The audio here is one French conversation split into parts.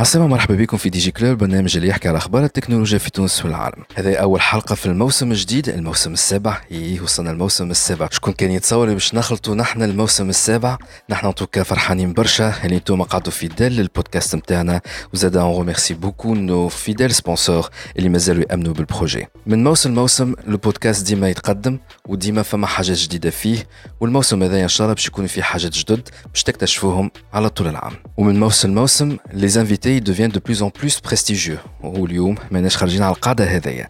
عسلامة مرحبا بكم في دي جي كلوب برنامج اللي يحكي على أخبار التكنولوجيا في تونس والعالم. هذا أول حلقة في الموسم الجديد الموسم السابع. إيه وصلنا الموسم السابع. شكون كان يتصور باش نخلطوا نحن الموسم السابع؟ نحن توكا فرحانين برشا. اللي أنتم قعدوا فيدال للبودكاست نتاعنا وزاد اون ريميرسي بوكو نو فيدال سبونسور اللي مازالوا يأمنوا بالبروجي. من موسم لموسم البودكاست ديما يتقدم وديما فما حاجات جديدة فيه. والموسم هذا إن شاء الله باش يكون فيه حاجات جدد باش تكتشفوهم على طول العام. ومن موسم لموسم لي انفيتي deviennent de plus en plus prestigieux واليوم ماناش خارجين على القاعده هذيا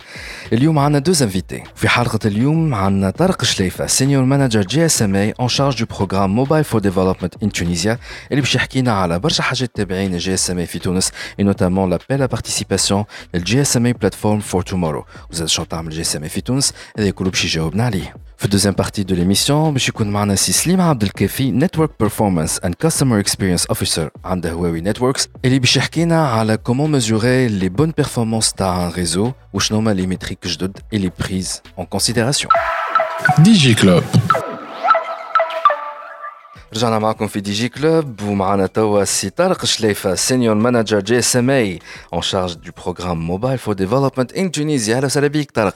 اليوم عندنا دوز انفيتي في حلقه اليوم عندنا طارق شليفه سينيور مانجر جي اس ام اي اون شارج دو بروغرام موبايل فور ديفلوبمنت ان تونيزيا اللي باش يحكينا على برشا حاجات تابعين الجي اس ام اي في تونس اي نوتامون لابيل ا بارتيسيباسيون للجي اس ام اي بلاتفورم فور تومورو وزاد شو تعمل جي اس ام اي في تونس هذا كله باش يجاوبنا عليه في الدوزيام بارتي دو ليميسيون باش يكون معنا سي سليم عبد الكافي نتورك بيرفورمانس اند كاستمر اكسبيرينس اوفيسر عند هواوي نتوركس اللي باش يحكينا على كومون ميزوري لي بون بيرفورمانس تاع ان ريزو وشنو هما لي ميتريك جدد اللي بريز اون كونسيديراسيون دي جي كلوب رجعنا معكم في دي جي كلوب ومعنا توا سي طارق شليفه سينيور مانجر جي اس ام اي اون شارج دو بروغرام موبايل فور ديفلوبمنت ان تونيزيا اهلا وسهلا بك طارق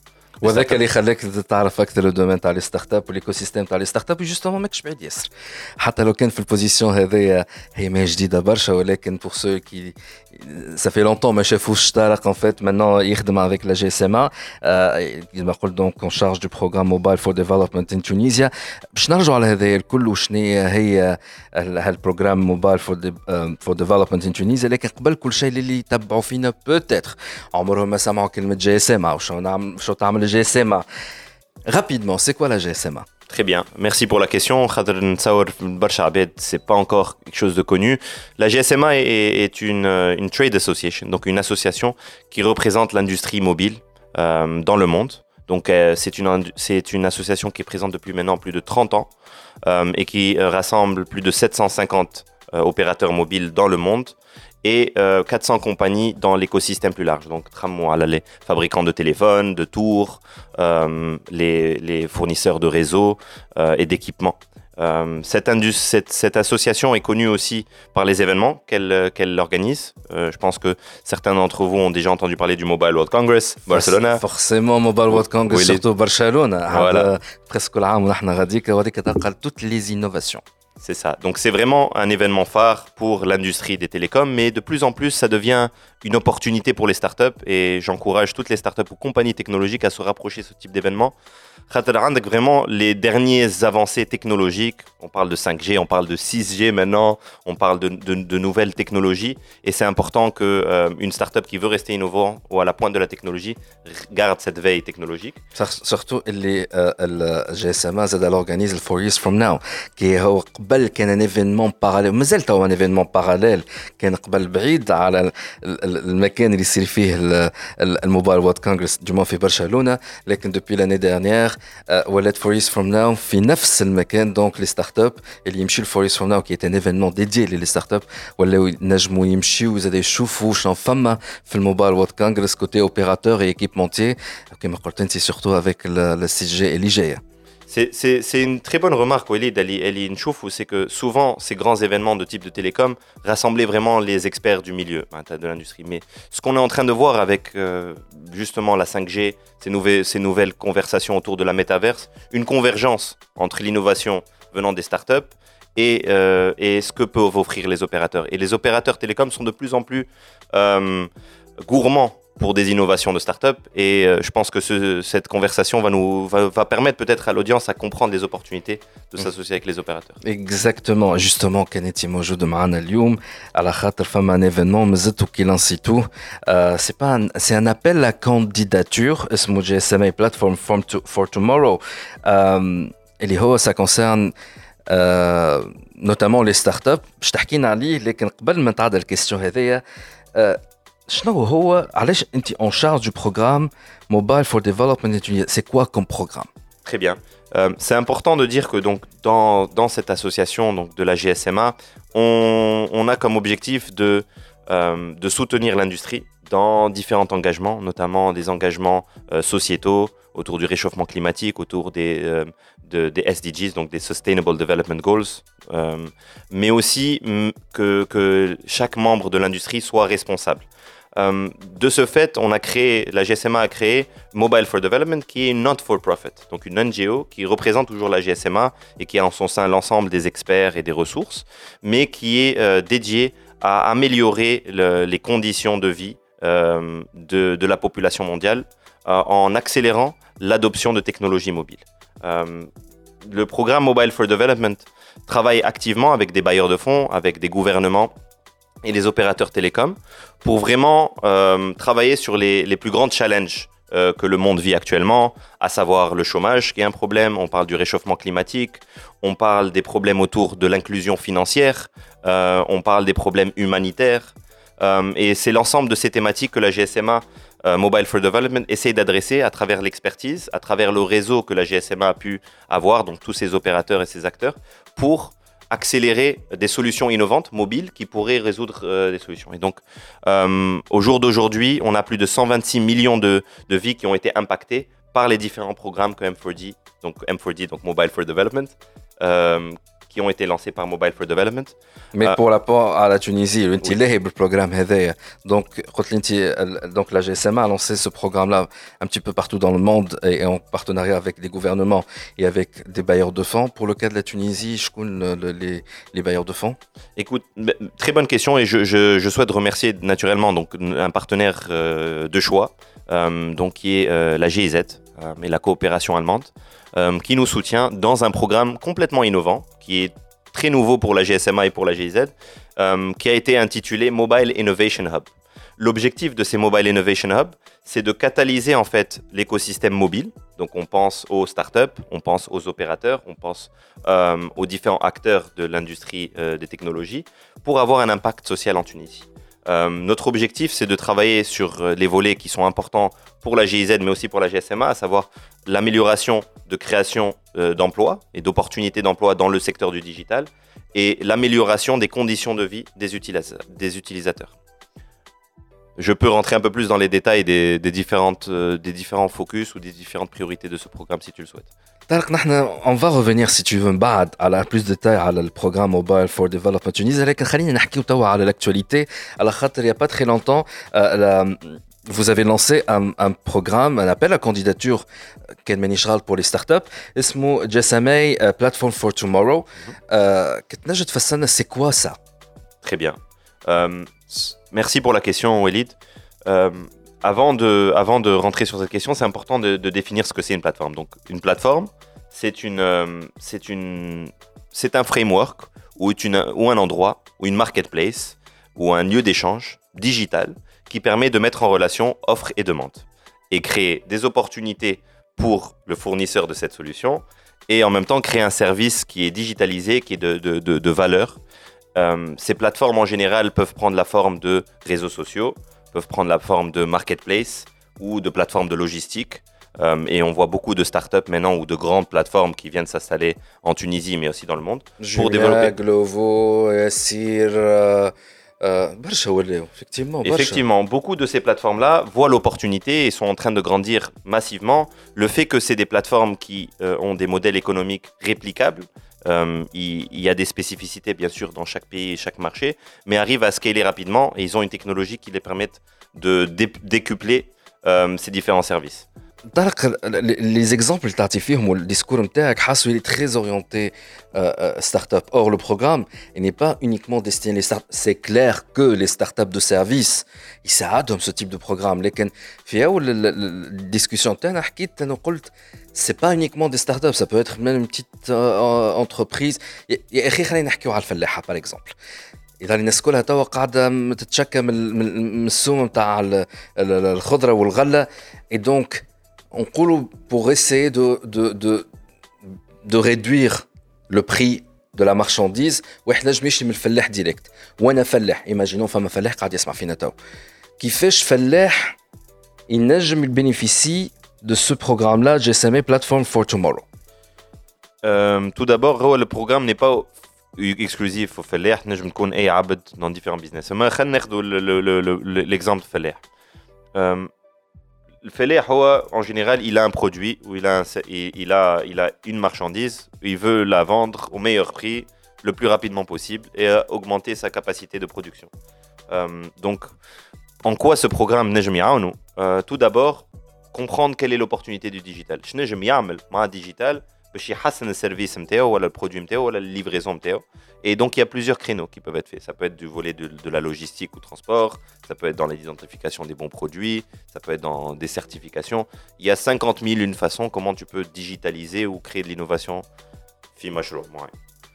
وذاك. اللي خلاك تعرف أكثر الدومين تاع لي ستارت أب والايكو سيستيم تاع لي ستارت أب جوستومون ماكش بعيد ياسر حتى لو كان في البوزيسيون هذايا هي ما جديدة برشا ولكن بور سو كي سافي لونتون ما شافوش طارق ان فيت مانون يخدم افيك لا جي اس ام كيما قلت دونك اون شارج دو بروغرام موبايل فور ديفلوبمنت ان تونيزيا باش نرجعوا على هذايا الكل وشنو هي هالبروغرام موبايل فور فور ديفلوبمنت ان تونيزيا لكن قبل كل شيء اللي يتبعوا فينا بوتيتر عمرهم ما سمعوا كلمه جي اس ام شو نعمل شو تعمل الجي اس ام Rapidement, c'est quoi la GSMA Très bien, merci pour la question. C'est pas encore quelque chose de connu. La GSMA est, une, trade association, donc une association qui représente l'industrie mobile euh, dans le monde. Donc euh, c'est une, une, association qui est présente depuis maintenant plus de 30 ans euh, et qui rassemble plus de 750 opérateurs mobiles dans le monde et euh, 400 compagnies dans l'écosystème plus large. Donc, Tramon les fabricants de téléphones, de tours, euh, les, fournisseurs de réseaux euh, et d'équipements. Cette, association est connue aussi par les événements qu'elle organise. je pense que certains d'entre vous ont déjà entendu parler du Mobile World Congress, Barcelona. Forcément, Mobile World Congress, oui, surtout Barcelona. Voilà. Presque l'année, on a toutes les innovations. C'est ça. Donc c'est vraiment un événement phare pour l'industrie des télécoms, mais de plus en plus, ça devient une opportunité pour les startups et j'encourage toutes les startups ou compagnies technologiques à se rapprocher de ce type d'événement. خاطر عندك vraiment les dernières avancées technologiques. On parle de 5G, on parle de 6G maintenant, on parle de, de- de nouvelles technologies et c'est important que euh, une startup qui veut rester innovant ou à la pointe de la technologie garde cette veille technologique. Sur- Surtout اللي الجي اس ام زاد اورغانيز الفور ييرز فروم ناو كي هو قبل كان ان ايفينمون باراليل مازال تو ان ايفينمون باراليل كان قبل بعيد على ال- ال- المكان اللي يصير فيه ال- ال- الموبايل وورد كونغرس دومون في برشلونه لكن دوبي لاني ديرنيير ولات فور ييرز فروم ناو في نفس المكان دونك لي ستارت اب اللي يمشيو لفور ييرز فروم ناو كي ان ايفينمون ديديي لي ستارت اب ولاو ينجموا يمشيو زاد يشوفوا شنو فما في الموبايل وورد كونغرس كوتي اوبيراتور اي ايكيبمونتي كما قلت انت سورتو افيك ال 6 جي اللي جايه C'est- une très bonne remarque, Walid Ali, Ali Nchoufou, c'est que souvent, ces grands événements de type de télécom rassemblaient vraiment les experts du milieu hein, de l'industrie. Mais ce qu'on est en train de voir avec euh, justement la 5G, ces, nouvelles- ces nouvelles conversations autour de la métaverse, une convergence entre l'innovation venant des startups et, euh, et ce que peuvent offrir les opérateurs. Et les opérateurs télécoms sont de plus en plus euh, gourmands pour des innovations de start-up. Et euh, je pense que ce, cette conversation va, nous, va, va permettre peut-être à l'audience à comprendre les opportunités de mm. s'associer avec les opérateurs. Exactement. Justement, Kanetti Mojo de Maranalium, à la Khater femme un événement, Mzetou Kilancitou. Euh, c'est pas c'est un appel à candidature, SMA Platform for Tomorrow. Euh, et ça concerne. Euh, notamment les startups. Je t'ai dit, mais avant de la question, قبل ما نتعدى الكيستيون هذيا آه، شنو هو علاش انت اون شارج دو بروغرام موبايل فور ديفلوبمنت سي كوا كوم بروغرام Très bien. Euh, c'est important de dire que donc dans, dans cette association donc de la GSMA, on, on a comme objectif de, euh, de soutenir l'industrie dans différents engagements, notamment des engagements euh, sociétaux autour du réchauffement climatique, autour des, euh, de- des SDGs, donc des Sustainable Development Goals, euh, mais aussi mm, que, que chaque membre de l'industrie soit responsable. Euh, de ce fait, on a créé, la GSMA a créé Mobile for Development, qui est une not-for-profit, donc une NGO qui représente toujours la GSMA et qui a en son sein l'ensemble des experts et des ressources, mais qui est euh, dédiée à améliorer le- les conditions de vie euh, de, la population mondiale en accélérant l'adoption de technologies mobiles. Le programme Mobile for Development travaille activement avec des bailleurs de fonds, avec des gouvernements et les opérateurs télécoms pour vraiment euh, travailler sur les, plus grands challenges euh, que le monde vit actuellement, à savoir le chômage qui est un problème, on parle du réchauffement climatique, on parle des problèmes autour de l'inclusion financière, euh, on parle des problèmes humanitaires. Et c'est l'ensemble de ces thématiques que la GSMA Mobile for Development essaie d'adresser à travers l'expertise, à travers le réseau que la GSMA a pu avoir, donc tous ces opérateurs et ces acteurs, pour accélérer des solutions innovantes mobiles qui pourraient résoudre euh, des solutions. Et donc, euh, au jour d'aujourd'hui, on a plus de 126 millions de, de vies qui ont été impactées par les différents programmes que M4D, donc M4D, donc Mobile for Development, euh, qui ont été lancés par Mobile for Development. Mais euh, pour rapport à la Tunisie, oui. il est le programme Donc, euh, donc la GSMA a lancé ce programme-là un petit peu partout dans le monde et, en partenariat avec les gouvernements et avec des bailleurs de fonds. Pour le cas de la Tunisie, je connais euh, les, les, bailleurs de fonds. Écoute, très bonne question et je, souhaite remercier naturellement donc un partenaire de choix, donc qui est la GIZ, mais la coopération allemande, qui nous soutient dans un programme complètement innovant qui est très nouveau pour la GSMA et pour la GIZ, euh, qui a été intitulé Mobile Innovation Hub. L'objectif de ces Mobile Innovation Hub, c'est de catalyser en fait l'écosystème mobile. Donc on pense aux startups, on pense aux opérateurs, on pense euh, aux différents acteurs de l'industrie euh, des technologies pour avoir un impact social en Tunisie. Euh, notre objectif, c'est de travailler sur euh, les volets qui sont importants pour la GIZ, mais aussi pour la GSMA, à savoir l'amélioration de création euh, d'emplois et d'opportunités d'emploi dans le secteur du digital et l'amélioration des conditions de vie des, utilisa- des utilisateurs. Je peux rentrer un peu plus dans les détails des, différentes, des différents focus ou des différentes priorités de ce programme si tu le souhaites طارق نحن on va revenir si tu veux من بعد على plus de détails على البروغرام موبايل فور ديفلوبمنت تونيزيا لكن خلينا نحكيو توا على l'actualité على خاطر il y a pas très longtemps euh, la- vous avez lancé un, un programme, un appel à candidature كان مانيش غلط pour les startups اسمه جسامي Platform for Tomorrow euh, كتنجم تفسرنا c'est quoi ça Très bien. Euh, s- merci pour la question, Walid. Euh, avant, de, avant de rentrer sur cette question, c'est important de, définir ce que c'est une plateforme. Donc, une plateforme, c'est une, euh, c'est une, c'est un framework ou, une, ou un endroit ou une marketplace ou un lieu d'échange digital qui permet de mettre en relation offre et demande et créer des opportunités pour le fournisseur de cette solution et en même temps créer un service qui est digitalisé, qui est de, de, de, de valeur euh, ces plateformes en général peuvent prendre la forme de réseaux sociaux, peuvent prendre la forme de marketplace ou de plateforme de logistique. Euh, et on voit beaucoup de startups maintenant ou de grandes plateformes qui viennent s'installer en Tunisie, mais aussi dans le monde, pour développer. Glovo, Yassir, euh, euh effectivement. Effectivement, beaucoup de ces plateformes-là voient l'opportunité et sont en train de grandir massivement. Le fait que c'est des plateformes qui euh, ont des modèles économiques réplicables euh, il, y a des spécificités bien sûr dans chaque pays et chaque marché, mais arrivent à scaler rapidement et ils ont une technologie qui les permet de dé- décupler euh, ces différents services les exemples que tu as le discours il est très orienté euh, euh, start-up. Or, le programme n'est pas uniquement destiné aux start C'est clair que les start-up de service, ils savent ce type de programme. Mais la discussion que tu as c'est pas uniquement des start-up, ça peut être même une petite euh, entreprise. Par exemple. اذا الناس كلها توا قاعده تتشكى من السوم نتاع الخضره والغله اي دونك نقولوا pour essayer de de de de réduire le prix de la marchandise واحد نجم يشري من الفلاح ديريكت وانا فلاح ايماجينون فما فلاح قاعد يسمع فينا تو كيفاش فلاح ينجم يبينيفيسي de ce programme là GSM Platform for Tomorrow euh, tout d'abord le programme n'est pas exclusif au فلاح نجم تكون اي عبد dans différents business ما خلينا ناخذ l'exemple فلاح le Feleh, en général, il a un produit il a, il, a, il a une marchandise, il veut la vendre au meilleur prix, le plus rapidement possible et euh, augmenter sa capacité de production. Euh, donc, en quoi ce programme Nejmi'a nous euh, Tout d'abord, comprendre quelle est l'opportunité du digital. Nejmi'a, ma digital, باش يحسن السيرفيس نتاعو ولا البرودوي نتاعو ولا الليفريزون نتاعو et donc il y a plusieurs créneaux qui peuvent être faits ça peut être du volet de, de la logistique ou transport ça peut être dans l'identification des bons produits ça peut être dans des certifications il y a 50 000 une façon comment tu peux digitaliser ou créer de l'innovation في مشروع معين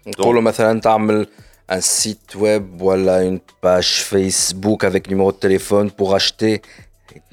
نقولوا مثلا تعمل un site web ولا une page Facebook avec numéro de téléphone pour acheter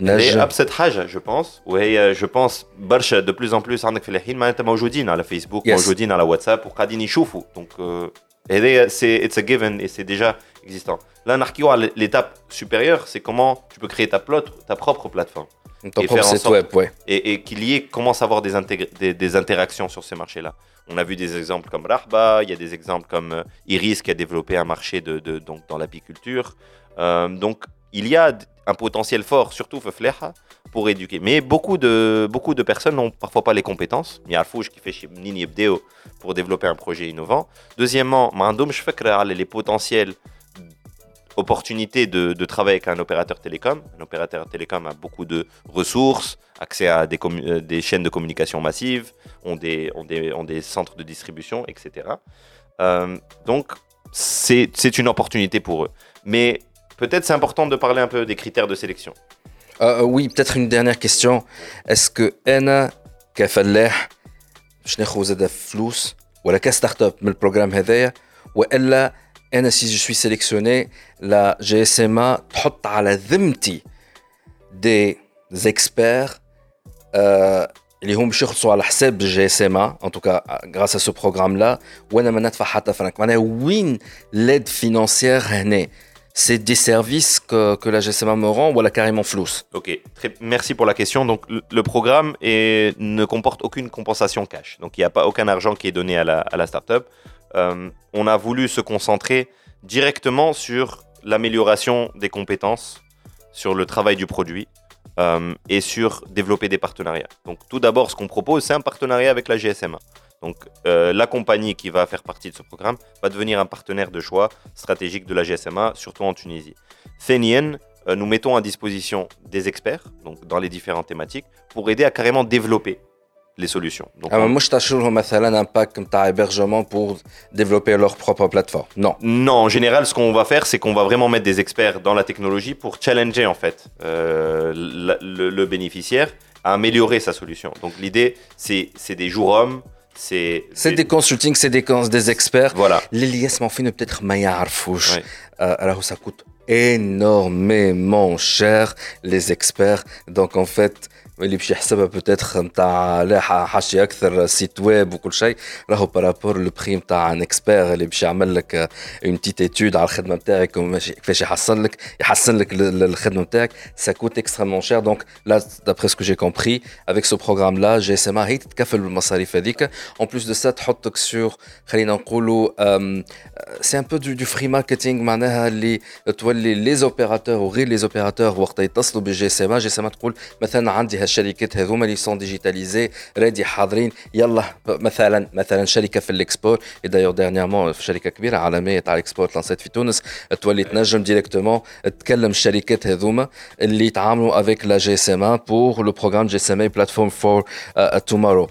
هي ابسط حاجه جو بونس وهي جو بونس برشا دو بلوز ان بلوس عندك في الحين معناتها موجودين على فيسبوك yes. موجودين على واتساب وقاعدين يشوفوا دونك هذايا سي اتس ا جيفن اي سي ديجا اكزيستون لا نحكيو على ليتاب سوبيريور سي كومون tu peux créer ta, plot, ta propre plateforme ton et propre site web, ouais. Et, et qu'il y ait, commence à avoir des, des, des, interactions sur ces marchés-là. On a vu des exemples comme Rahba, il y a des exemples comme euh, Iris qui a développé un marché de, donc, dans l'apiculture. Euh, donc, il y a un potentiel fort, surtout pour éduquer. Mais beaucoup de, beaucoup de personnes n'ont parfois pas les compétences. Il y a qui fait chez Nini pour développer un projet innovant. Deuxièmement, les potentiels opportunités de, de, travailler avec un opérateur télécom. Un opérateur télécom a beaucoup de ressources, accès à des, euh, des chaînes de communication massives, ont des, ont des, ont des centres de distribution, etc. Euh, donc, c'est une opportunité pour eux. Mais Peut-être c'est important de parler un peu des critères de sélection. Euh, euh oui, peut-être une dernière question. Est-ce que أنا كفلاح باش ناخذ زاد فلوس ولا كستارت اب من البروجرام هذايا والا انا سي جو سوي سيليكسيوني لا جي اس ام تحط على ذمتي دي زيكسبير اللي هم باش يخلصوا على حساب الجي اس ام ان توكا غراس ا سو بروغرام لا وانا ما ندفع حتى فرنك معناها وين ليد فينانسيير هنا c'est des services que, que, la GSMA me rend ou elle a carrément flousse Ok, très, merci pour la question. Donc le programme est, ne comporte aucune compensation cash. Donc il n'y a pas aucun argent qui est donné à la, à la startup. Euh, on a voulu se concentrer directement sur l'amélioration des compétences, sur le travail du produit euh, et sur développer des partenariats. Donc tout d'abord, ce qu'on propose, c'est un partenariat avec la GSMA. Donc euh, la compagnie qui va faire partie de ce programme va devenir un partenaire de choix stratégique de la GSMA, surtout en Tunisie. Thénien, nous mettons à disposition des experts donc dans les différentes thématiques pour aider à carrément développer les solutions. Donc, ah, moi, je un pack hébergement pour développer leur propre plateforme. Non. Non, en général, ce qu'on va faire, c'est qu'on va vraiment mettre des experts dans la technologie pour challenger en fait euh, le, le, bénéficiaire à améliorer sa solution. Donc l'idée, c'est des jours hommes, c'est des consultings, c'est des, des experts. Voilà. Les liaisons peut-être Maya euh, alors ça coûte énormément cher les experts. Donc en fait, اللي باش يحسبها بوتيتر نتاع لا حاشي اكثر سيت ويب وكل شيء راهو بارابور لو بري نتاع ان اكسبير اللي باش يعمل لك اون تيت ايتود على الخدمه نتاعك كيفاش يحسن لك يحسن لك الخدمه نتاعك سا كوت اكستريمون شير دونك لا دابري سكو جي كومبري افيك سو بروغرام لا جي اس ام هي تتكفل بالمصاريف هذيك اون بلوس دو سا تحطك سور خلينا نقولوا سي ان بو دو فري ماركتينغ معناها اللي تولي لي زوبيراتور وغير لي زوبيراتور وقت يتصلوا بالجي اس ام جي اس ام تقول مثلا عندي هالشيء الشركات هذوما اللي سون ديجيتاليزي رادي حاضرين يلا مثلا مثلا شركه في الاكسبور دايوغ ديرنيامون في شركه كبيره عالميه تاع الاكسبور لانسيت في تونس تولي تنجم ديريكتومون تكلم الشركات هذوما اللي يتعاملوا افيك لا جي اس ام بور لو بروغرام جي اس ام بلاتفورم فور تومورو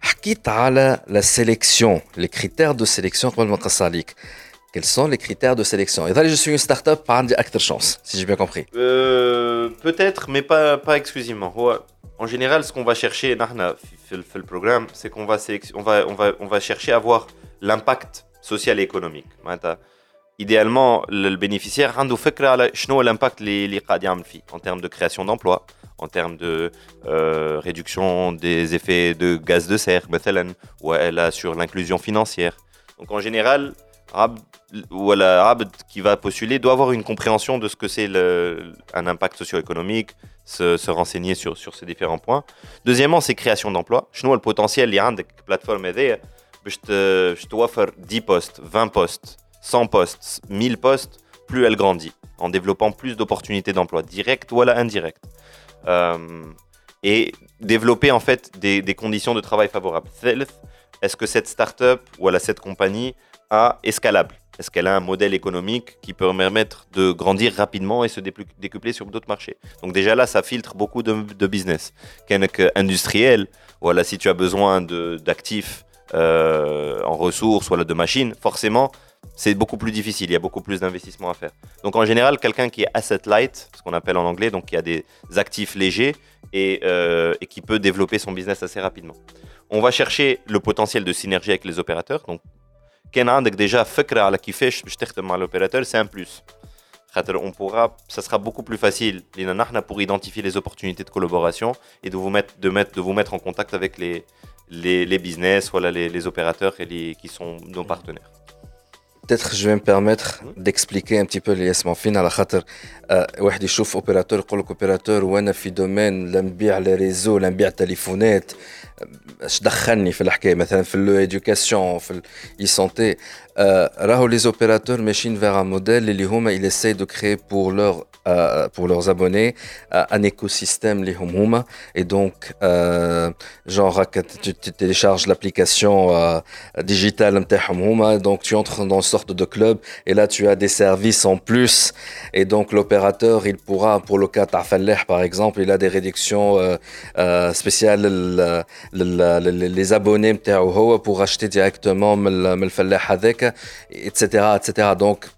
حكيت على لا سيليكسيون لي كريتير دو سيليكسيون قبل ما نقص عليك Quels sont les critères de sélection Et là, je suis une start-up, par acte chance, si j'ai bien compris. Euh, Peut-être, mais pas, pas exclusivement. En général, ce qu'on va chercher, le programme, c'est qu'on va, on va, on va, chercher à voir l'impact social et économique. Idéalement, le bénéficiaire a l'impact en termes de création d'emplois, en termes de euh, réduction des effets de gaz de serre, ou sur l'inclusion financière. Donc en général, ou la qui va postuler doit avoir une compréhension de ce que c'est un impact socio-économique, se, renseigner sur, sur ces différents points. Deuxièmement, c'est création d'emplois. Je le potentiel, il y a des plateformes je te offre 10 postes, 20 postes, 100 postes, 1000 postes, plus elle grandit, en développant plus d'opportunités d'emploi, directes ou indirectes. Euh, et développer en fait des, des conditions de travail favorables. Est-ce que cette start-up ou cette compagnie escalable? Est-ce qu'elle a un modèle économique qui peut permettre de grandir rapidement et se décupler sur d'autres marchés? Donc déjà là, ça filtre beaucoup de, de business. industriel, voilà, si tu as besoin d'actifs euh, en ressources, ou de machines, forcément, c'est beaucoup plus difficile, il y a beaucoup plus d'investissements à faire. Donc en général, quelqu'un qui est asset light, ce qu'on appelle en anglais, donc qui a des actifs légers et, euh, qui peut développer son business assez rapidement. On va chercher le potentiel de synergie avec les opérateurs. كان عندك déjà فكره على كيفاش باش تخدم مع l'opérateur c'est un plus خاطر on pourra ça sera beaucoup plus facile لينا نحنا pour identifier les opportunités de collaboration et de vous mettre de mettre de vous mettre en contact avec les les, les business voilà les, les opérateurs et les, qui sont nos partenaires Peut-être je vais me permettre d'expliquer un petit peu les اسمافين على خاطر واحد يشوف اوبيراتور يقول لك اوبيراتور وانا في دومين لا نبيع لي ريزو لا نبيع تليفونات اش دخلني في الحكايه مثلا في لو ايدوكاسيون في الاي سونتي راهو لي زوبيراتور ماشيين فيغ ان موديل اللي هما il essaie de créer pour leur euh, pour leurs abonnés euh, un écosystème les hum et donc euh, genre tu, tu télécharges l'application euh, digitale donc tu entres dans une sorte de club. Et là, tu as des services en plus. Et donc, l'opérateur, il pourra, pour le cas Tafalleh, par exemple, il a des réductions euh, euh, spéciales. Les abonnés pour acheter directement le Fallah avec, etc., etc. Donc,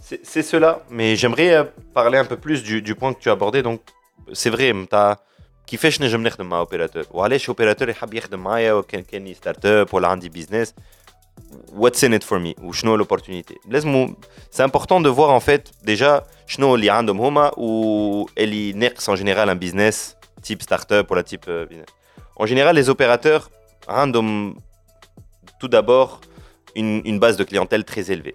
C'est cela, mais j'aimerais euh, parler un peu plus du, du point que tu as abordé. Donc, c'est vrai, tu كيفاش نجم نخدم مع اوبيراتور وعلاش اوبيراتور يحب يخدم معايا وكان كان ستارت اب ولا عندي بيزنس what's in it for me وشنو l'opportunité لازم c'est important de voir en fait déjà شنو اللي عندهم هما و اللي ناقص en général un business type startup ou la type euh, business. En général, les opérateurs ont tout d'abord une, une, base de clientèle très élevée.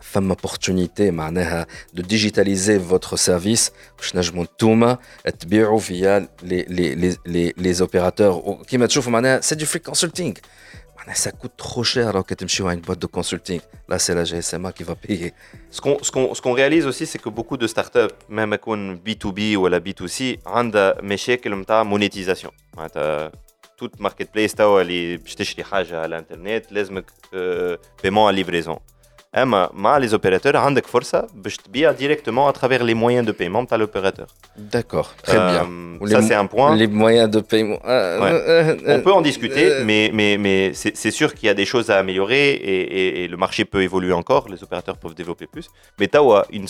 فما opportunité معناها دو ديجيتاليزي فوتر سيرفيس باش نجموا انتوما تبيعوا فيا لي لي لي لي زوبيراتور وكيما تشوفوا معناها سي دو فري كونسلتينغ ça coûte trop cher alors que tu me une boîte de consulting. Là, c'est la GSMA qui va payer. Ce qu'on ce qu'on ce qu'on réalise aussi, c'est que beaucoup de startups, même B2B ou la B2C, ont des monétisation. Toute marketplace, tu as les à l'internet, les paiement à livraison. اما les opérateurs عندك فرصه باش تبيع directement à travers les moyens de paiement de l'opérateur. D'accord, très bien. Ça c'est un point. Les moyens de paiement. On peut en discuter, mais, mais, mais c'est sûr qu'il y a des choses à améliorer et, le marché peut évoluer encore, les opérateurs peuvent développer plus. Mais tu as une,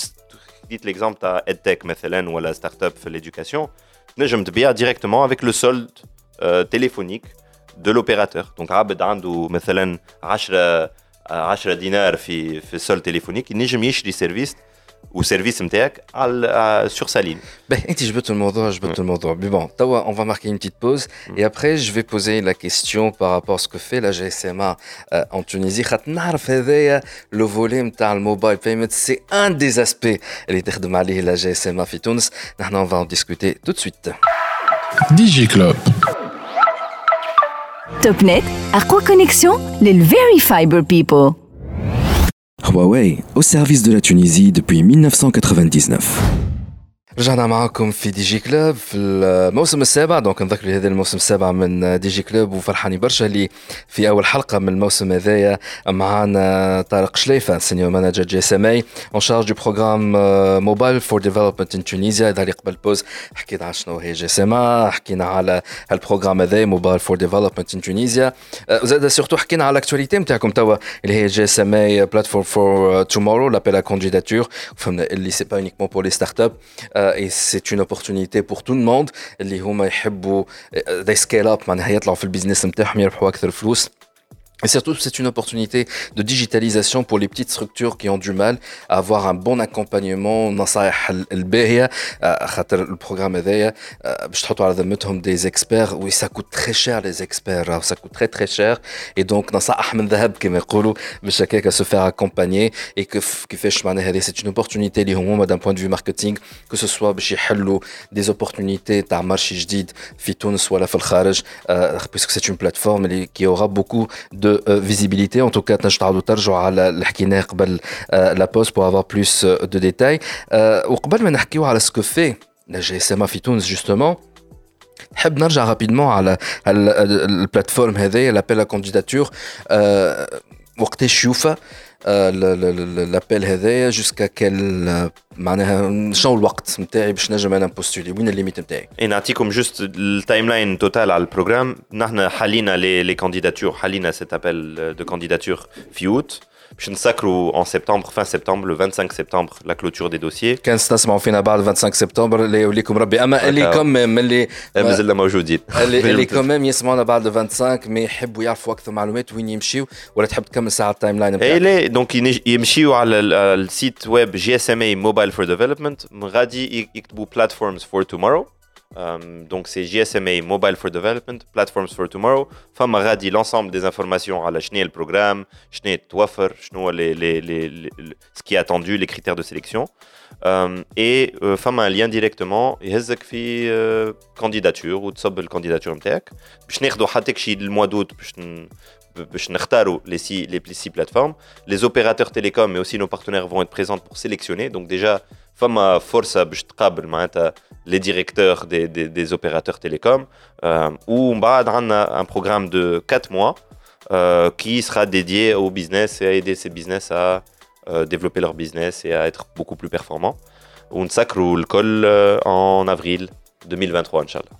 dites l'exemple, tu as EdTech ou la startup l'éducation, je me تبيع directement avec le solde euh, téléphonique de l'opérateur. Donc عبد عنده مثلا 10 10 دينار في في السول تليفونيك ينجم يشري سيرفيس وسيرفيس نتاعك على sur sa ligne. Ben, انت جبت الموضوع جبت الموضوع. Mais bon, توا on va marquer une petite pause et après je vais poser la question par rapport à ce que fait la GSMA euh, en Tunisie. خاطر نعرف هذايا le volet نتاع الموبايل payment c'est un des aspects اللي تخدم عليه la GSMA في تونس. نحن on va en discuter tout de suite. DJ Club. TopNet, quoi Connexion, les Very Fiber People. Huawei, au service de la Tunisie depuis 1999. رجعنا معكم في دي جي كلوب في الموسم السابع. دونك نذكر هذا الموسم السابع من دي جي كلوب وفرحاني برشا اللي في أول حلقة من الموسم هذايا. معنا طارق شليفة سينيور مانجر جي اس ام اي اون شارج دو بروغرام موبايل فور ديفلوبمنت ان تونيزيا هذا اللي قبل بوز حكينا على شنو هي جي اس ام حكينا على هالبروغرام هذا موبايل فور ديفلوبمنت ان تونيزيا وزاد سورتو حكينا على الاكتواليتي نتاعكم توا اللي هي جي اس ام اي بلاتفورم فور تومورو لابيل ا كونديداتور فهمنا اللي سي با اونيكمون بور لي ستارت اب اي سي اون اوبورتونيتي بور تو الموند اللي هما يحبوا دي سكيل اب معناها يطلعوا في البيزنس نتاعهم يربحوا أكثر فلوس Et surtout, c'est une opportunité de digitalisation pour les petites structures qui ont du mal à avoir un bon accompagnement. Le programme des experts, oui, ça coûte très cher les experts, ça coûte très très cher. Et donc, se faire accompagner et que c'est une opportunité d'un point de vue marketing, que ce soit des opportunités dans marché puisque c'est une plateforme qui aura beaucoup de euh, visibilité. En tout cas, la pause pour avoir plus euh, de détails. وقبل ما نحكيو على ce que fait la GSMA في تونس justement نحب نرجع rapidement على البلاتفورم هذايا لابيل لا كونديداتور وقتاش يوفى لابيل هذايا جوسكا كال معناها شنو الوقت نتاعي باش نجم انا نبوستولي وين الليميت نتاعي نعطيكم جوست التايم لاين توتال على البروجرام نحن حلينا لي لي كانديداتور حلينا سيت ابل دو كانديداتور في اوت باش نسكروا en septembre fin septembre le 25 septembre la clôture des dossiers كان تسمعوا فينا بعد 25 سبتمبر اللي يوليكم ربي اما اللي كوميم اللي مازلنا موجودين اللي اللي كوميم يسمعونا بعد 25 مي يحبوا يعرفوا اكثر معلومات وين يمشيو ولا تحب تكمل ساعه التايم لاين بتاعك اي دونك يمشيو على السيت ويب جي اس ام اي موبايل فور ديفلوبمنت غادي يكتبوا بلاتفورمز فور تومورو donc c'est GSMA Mobile for Development, Platforms for Tomorrow. Femme radi l'ensemble des informations à la le programme, les, les, les, ce qui est attendu, les critères de sélection. Um, et euh, femme a un lien directement, et fi euh, candidature ou تصب candidature نتاعك باش ناخذوا حتى شي le d'août باش باش نختاروا les six les six plateformes. Les opérateurs télécoms mais aussi nos partenaires vont être présents pour sélectionner. Donc déjà femme force باش تقابل معناتها les directeurs des, des, des opérateurs télécoms, euh, où on a un programme de 4 mois euh, qui sera dédié au business et à aider ces business à euh, développer leur business et à être beaucoup plus performants. On s'accroule le col en avril 2023, Inch'Allah.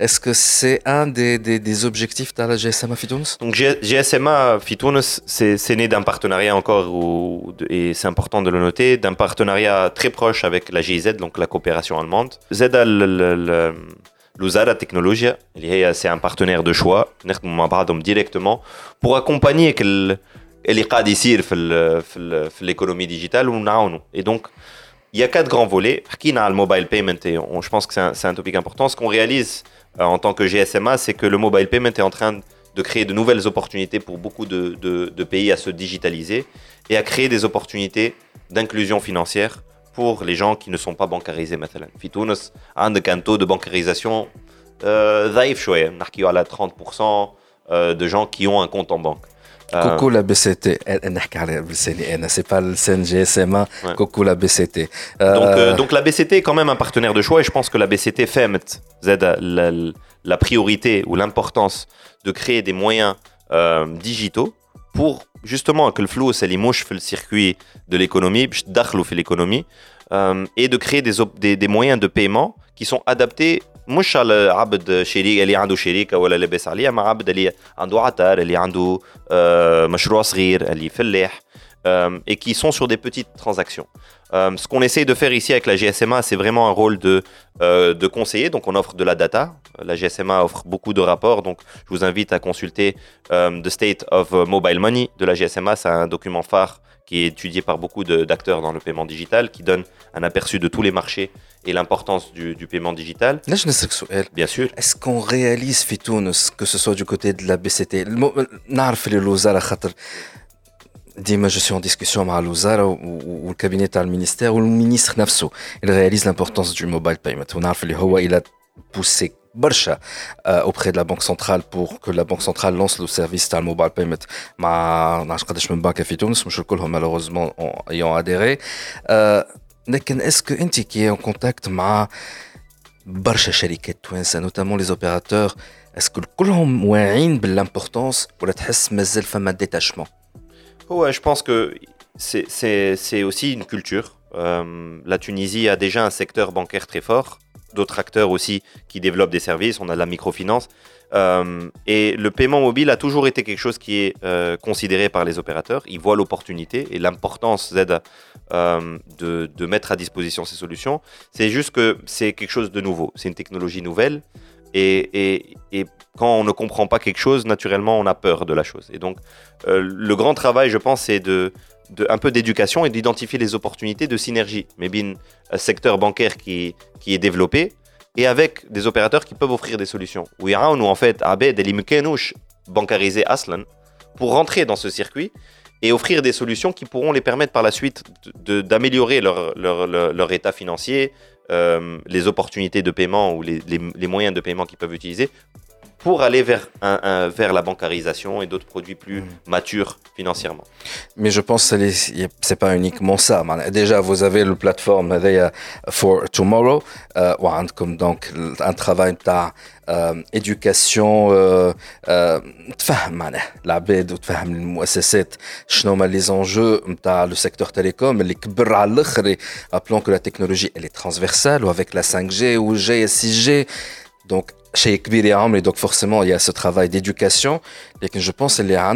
Est-ce que c'est un des, des, des, objectifs de la GSMA Fitounes Donc GSMA Fitounes, c'est né d'un partenariat encore, où, et c'est important de le noter, d'un partenariat très proche avec la GIZ, donc la coopération allemande. Z a Luzara Technologia, c'est un partenaire de choix, directement pour accompagner اللي قاعد يصير في في l'économie digitale et donc il y a quatre grands volets حكينا على mobile payment et je pense que c'est un, topic important ce qu'on réalise euh, en tant que GSMA c'est que le mobile payment est en train de créer de nouvelles opportunités pour beaucoup de, de, pays à se digitaliser et à créer des opportunités d'inclusion financière pour les gens qui ne sont pas bancarisés مثلا في تونس عندك un taux de bancarisation ضعيف شويه نحكيو على 30% de gens qui ont un compte en banque Coucou la BCT, c'est pas le CNGSMA, coucou la BCT. Donc, donc la BCT est quand même un partenaire de choix et je pense que la BCT fait la, la priorité ou l'importance de créer des moyens euh, digitaux pour justement que le flou c'est les mouches le circuit de l'économie, l'économie euh, et de créer des, des, des moyens de paiement qui sont adaptés مش على عبد شريك اللي عنده شركه ولا لاباس عليها مع عبد اللي عنده عطار اللي عنده مشروع صغير اللي فلاح et qui sont sur des petites transactions. Euh, ce qu'on essaye de faire ici avec la GSMA, c'est vraiment un rôle de, euh, de conseiller. Donc, on offre de la data. La GSMA offre beaucoup de rapports. Donc, je vous invite à consulter euh, The State of Mobile Money de la GSMA. C'est un document phare qui est étudié par beaucoup d'acteurs dans le paiement digital, qui donne un aperçu de tous les marchés et l'importance du, du, paiement digital. Bien sûr. Est-ce qu'on réalise, Fitounes, que ce soit du côté de la BCT Dis-moi, je suis en discussion avec Louzara ou, le cabinet du ministère ou le ministre Nafso. Il réalise l'importance du mobile payment. On a il a poussé برشا auprès de la banque centrale pour que la banque centrale lance le service تاع mobile payment مع نعرفش قداش من بنك في تونس مش الكلهم malheureusement ayant adhéré لكن اسكو انت كي en contact مع برشا شركات توانسه notamment les opérateurs اسكو كلهم واعيين بالامبورتونس ولا تحس مازال فما ديتاشمون هو je pense que c'est c'est aussi une culture euh, la Tunisie a déjà un secteur bancaire très fort d'autres acteurs aussi qui développent des services. On a la microfinance. Euh, et le paiement mobile a toujours été quelque chose qui est euh, considéré par les opérateurs. Ils voient l'opportunité et l'importance euh, de, de, mettre à disposition ces solutions. C'est juste que c'est quelque chose de nouveau. C'est une technologie nouvelle. Et, et, et, quand on ne comprend pas quelque chose, naturellement, on a peur de la chose. Et donc, le grand travail, je pense, c'est de, un peu d'éducation et d'identifier les opportunités de synergie. Mais bien, un secteur bancaire qui, qui est développé et avec des opérateurs qui peuvent offrir des solutions. Où il y a en fait des bancarisés Aslan pour rentrer dans ce circuit et offrir des solutions qui pourront les permettre par la suite d'améliorer leur, leur, leur, état financier, euh, les opportunités de paiement ou les, les moyens de paiement qu'ils peuvent utiliser pour aller vers, un, un, vers la bancarisation et d'autres produits plus mmh. matures financièrement. Mais je pense que ce n'est pas uniquement ça. Déjà, vous avez la plateforme For Tomorrow, euh, comme donc un travail de éducation تفهم معناها العباد وتفهم المؤسسات شنو هما les enjeux نتاع le secteur télécom اللي كبر على الاخر appelons que la technologie elle est transversale ou avec la 5G ou G et 6G donc chez Kbiri Amri, donc forcément, il y a ce travail d'éducation. Et je pense qu'il y a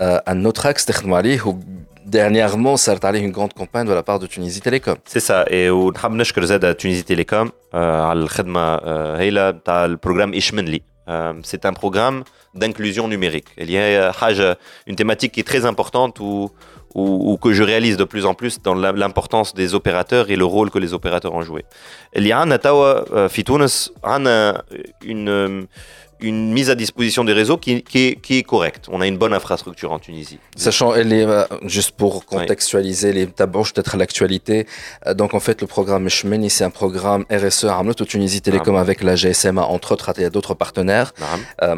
euh, un autre axe technologique où dernièrement, ça a une grande campagne de la part de Tunisie Télécom. C'est ça. Et on a remercié Tunisie Télécom euh, à euh, le programme Ishmenli c'est un programme d'inclusion numérique il y a une thématique qui est très importante ou, que je réalise de plus en plus dans l'importance des opérateurs et le rôle que les opérateurs ont joué. Il y a une, une mise à disposition des réseaux qui, qui, est, qui, est, correcte. On a une bonne infrastructure en Tunisie. Sachant, elle est, euh, juste pour contextualiser oui. les peut-être l'actualité. Euh, donc, en fait, le programme Shmeni, c'est un programme RSE Armut au Tunisie Télécom avec la GSMA, entre autres, il y a d'autres partenaires. Euh,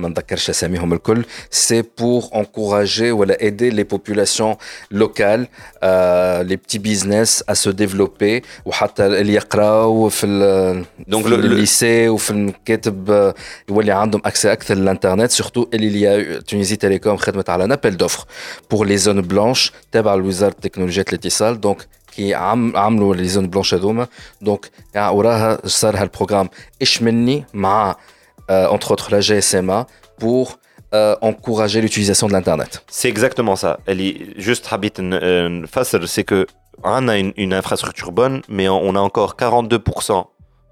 c'est pour encourager ou aider les populations locales, euh, les petits business à se développer. Ou donc le, le lycée ou ou accès à l'internet surtout il y a Tunisie Télécom خدمت على un appel d'offres pour les zones blanches تبع الوزارة التكنولوجيات الاتصال donc qui عملوا les zones blanches هذوما donc وراها صار هالبروغرام ايش مني مع entre autres la GSMA pour euh, encourager l'utilisation de l'internet. C'est exactement ça. Elle est juste habit c'est que on a une, une infrastructure bonne mais on a encore 42%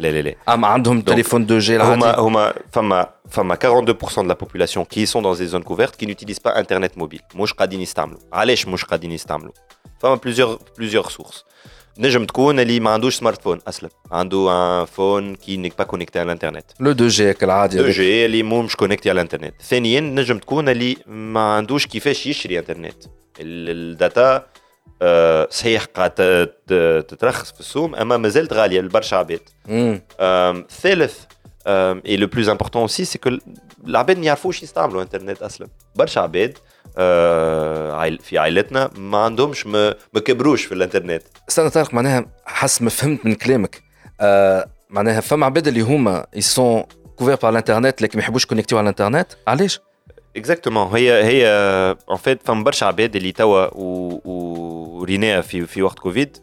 لا لا لا اما عندهم تليفون دو جي هما العادي هما فما فما 42% de la population qui sont dans des zones couvertes qui n'utilisent pas internet mobile مش قاعدين يستعملوا علاش مش قاعدين يستعملوا فما plusieurs plusieurs sources نجم تكون اللي ما عندوش سمارت فون اصلا عنده ان فون كي نيك با كونيكتي على الانترنت لو دو جي العادي 2 هذاك. جي اللي مو مش كونيكتي على الانترنت ثانيا نجم تكون اللي ما عندوش كيفاش يشري انترنت ال- الداتا آه، صحيح قاعد تترخص في السوم أما مازالت غالية لبرشا عباد. ثالث et le plus important aussi c'est que العباد ما يعرفوش يستعملوا انترنت أصلا. برشا عباد آه، في عائلتنا ما عندهمش ما, ما كبروش في الانترنت. استنى طارق معناها حسب ما فهمت من كلامك. آه معناها فما عباد اللي هما يسون كوفير بار الانترنت لكن ما يحبوش كونيكتيو على الانترنت؟ علاش؟ اكزاكتومون هي هي ان فيت فما برشا عباد اللي توا و- وريناها في في وقت كوفيد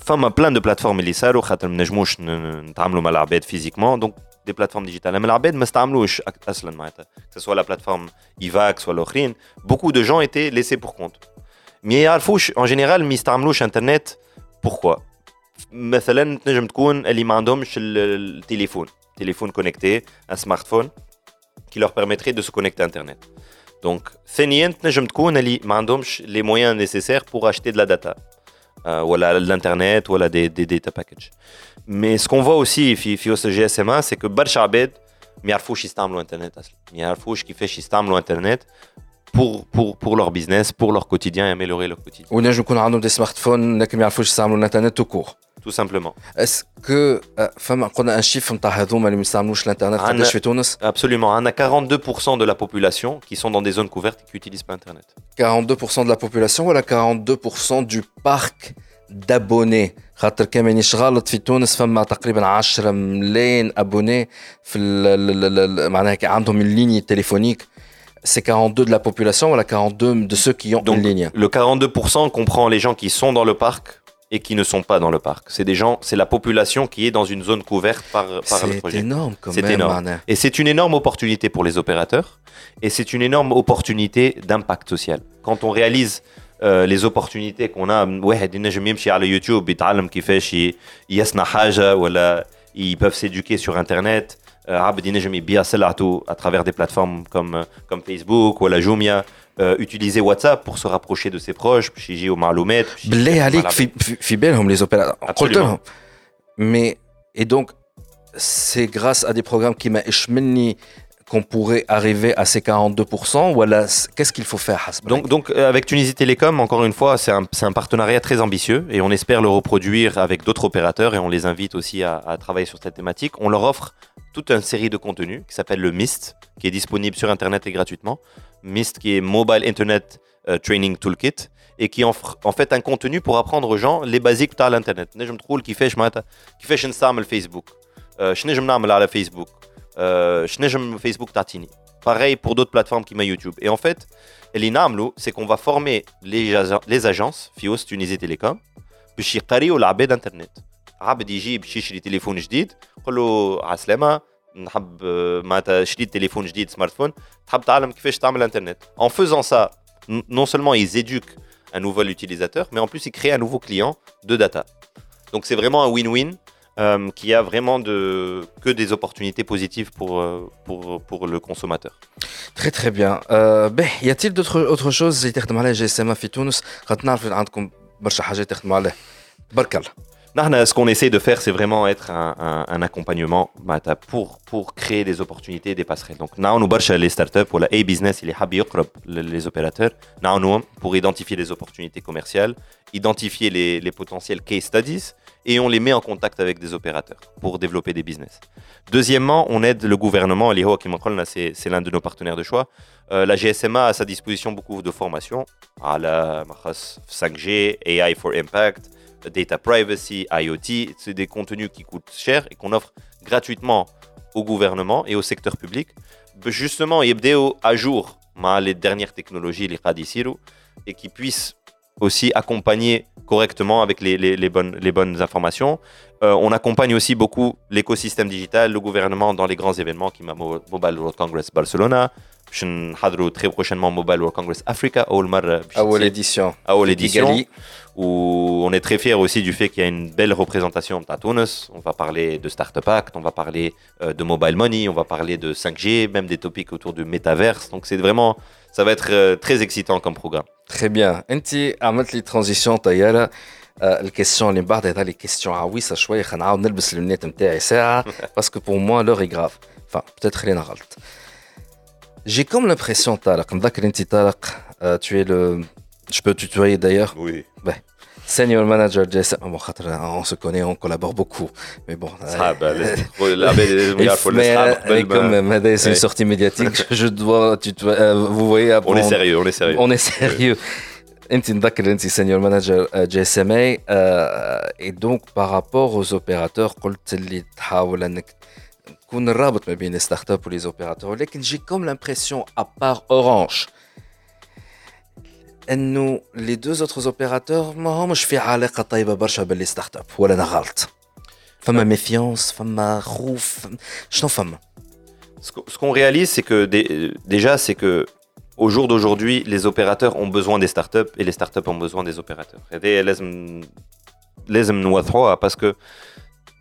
فما بلان دو بلاتفورم اللي صاروا خاطر ما نجموش ن- نتعاملوا مع العباد فيزيكمون دونك دي بلاتفورم ديجيتال اما العباد ما استعملوش أك- اصلا معناتها سواء لا بلاتفورم ايفاكس ولا اخرين بوكو دو جون ايتي ليسي بور كونت ما يعرفوش ان جينيرال ما يستعملوش انترنت بوركوا مثلا تنجم تكون اللي ما عندهمش ال- التليفون تليفون كونكتي ان سمارت فون qui leur permettrait de se connecter à Internet. Donc, ثانيا تنجم تكون اللي ما عندهمش les moyens nécessaires pour acheter de la data. Euh, ولا l'internet ولا des, des data packages. Mais ce qu'on voit aussi في في وسط الجي اس ام c'est que برشا عباد ما يعرفوش يستعملوا انترنت اصلا ما يعرفوش كيفاش يستعملوا انترنت pour pour pour leur business pour leur quotidien et améliorer leur quotidien ونجم يكون عندهم دي سمارت فون لكن ما يعرفوش يستعملوا الانترنت تو كور tout simplement اسكو فما قلنا ان شيف نتاع هذوما اللي ما يستعملوش الانترنت عنا- قداش في تونس absolument on a 42% de la population qui sont dans des zones couvertes et qui n'utilisent pas internet 42% de la population ولا 42% du parc d'abonnés خاطر كان مانيش غلط في تونس فما تقريبا 10 ملايين ابوني في ال- ال- ال- ال- معناها كي عندهم une ligne téléphonique c'est 42 de la population ولا 42 de ceux qui ont Donc, une ligne le 42% comprend les gens qui sont dans le parc et qui ne sont pas dans le parc. C'est des gens, c'est la population qui est dans une zone couverte par, par le c'est projet. énorme quand C'est même énorme. معناها. Et c'est une énorme opportunité pour les opérateurs et c'est une énorme opportunité d'impact social. Quand on réalise euh, les opportunités qu'on a, واحد ينجم يمشي على يوتيوب يتعلم كيفاش ي- يصنع حاجة ولا ils peuvent s'éduquer sur internet آه، عبد ينجم يبيع سلعته à travers des plateformes comme comme Facebook ولا Jumia Euh, utiliser WhatsApp pour se rapprocher de ses proches, chez Omar Lomet. Blé Alik, Fibel, les opérateurs. Mais, et donc, c'est grâce à des programmes qui m'a qu'on pourrait arriver à ces 42% ou la... qu'est-ce qu'il faut faire donc, donc euh, avec Tunisie Télécom, encore une fois, c'est un, un, partenariat très ambitieux et on espère le reproduire avec d'autres opérateurs et on les invite aussi à, travailler sur cette thématique. On leur offre toute une série de contenus qui s'appelle le MIST, qui est disponible sur Internet et gratuitement. MIST qui est Mobile Internet euh, Training Toolkit et qui offre en fait un contenu pour apprendre aux gens les basiques de l'Internet. نجم تقول كيفاش معناتها كيفاش نستعمل فيسبوك آه، شنو نجم نعمل على فيسبوك آه، شنو نجم فيسبوك تعطيني pareil pour d'autres plateformes qui m'a YouTube. Et en fait, اللي نعملو c'est qu'on va former les, ag- les agences فيوس تونيزي تيليكوم باش يقريو العباد انترنت عبد يجي باش يشري تليفون جديد قول له على السلامه نحب آه، معناتها شريت تليفون جديد سمارت فون تحب تعلم كيفاش تعمل انترنت en faisant ça n- non seulement ils éduquent un nouvel utilisateur mais en plus ils créent un nouveau client de data donc c'est vraiment un win-win euh, qui a vraiment de, que des opportunités positives pour, euh, pour, pour le consommateur. Très très bien. Euh, ben, y a-t-il d'autres autre choses اللي تخدم عليها جي اس ام في تونس؟ خاطر نعرف عندكم برشا حاجات تخدموا عليها. تبارك الله. ce qu'on essaie de faire, c'est vraiment être un, accompagnement pour, créer des opportunités, des passerelles. Donc, nous les startups ou la e-business, les les opérateurs, pour identifier les opportunités commerciales, identifier les, potentiels case studies et on les met en contact avec des opérateurs pour développer des business. Deuxièmement, on aide le gouvernement, qui c'est l'un de nos partenaires de choix. Euh, la GSMA a à sa disposition beaucoup de formations à la 5G, AI for Impact, data privacy, IoT, c'est des contenus qui coûtent cher et qu'on offre gratuitement au gouvernement et au secteur public. Justement, Yebdeo à jour les dernières technologies, les Radisiru, et qui puissent aussi accompagner correctement avec les, bonnes, informations. Euh, on accompagne aussi beaucoup l'écosystème digital, le gouvernement dans les grands événements qui Mobile World Congress Barcelona, très prochainement Mobile World Congress Africa, euh, à l'édition. À l'édition Où on est très fier aussi du fait qu'il y a une belle représentation de Tunis. On va parler de Startup Act, on va parler euh, de Mobile Money, on va parler de 5G, même des topics autour du métaverse. Donc c'est vraiment, ça va être euh, très excitant comme programme. Très bien. Anti, عملت لي ترانزيسيون طياره الكيستيون اللي من بعد هذا لي كيستيون عويصه شويه خلينا نعاود نلبس اللونيت نتاعي ساعه باسكو بور موا لور اي غراف enfin peut-être خلينا غلط j'ai comme l'impression Tarek نذكر انت طارق tu es le je peux tutoyer d'ailleurs oui ben, Senior manager JSM, bon, on se connaît, on collabore beaucoup. Mais bon. mais comme c'est une sortie médiatique, je dois, tu, vous voyez. On est sérieux, on est sérieux. On est sérieux. انت نذكر انت سينيور مانجر جي اس ام اي اي دونك بارابور aux opérateurs قلت اللي تحاول انك تكون الرابط ما بين لي ستارت اب ولي زوبيراتور ولكن جي كوم لامبرسيون ابار اورانج انه لي دو اوتر اوبيراتور ما همش في علاقه طيبه برشا باللي ستارت اب ولا انا غلط فما ميفيونس فما خوف شنو فما Ce qu'on réalise, c'est que déjà, c'est que au jour d'aujourd'hui, les opérateurs ont besoin des startups et les startups ont besoin des opérateurs. Parce que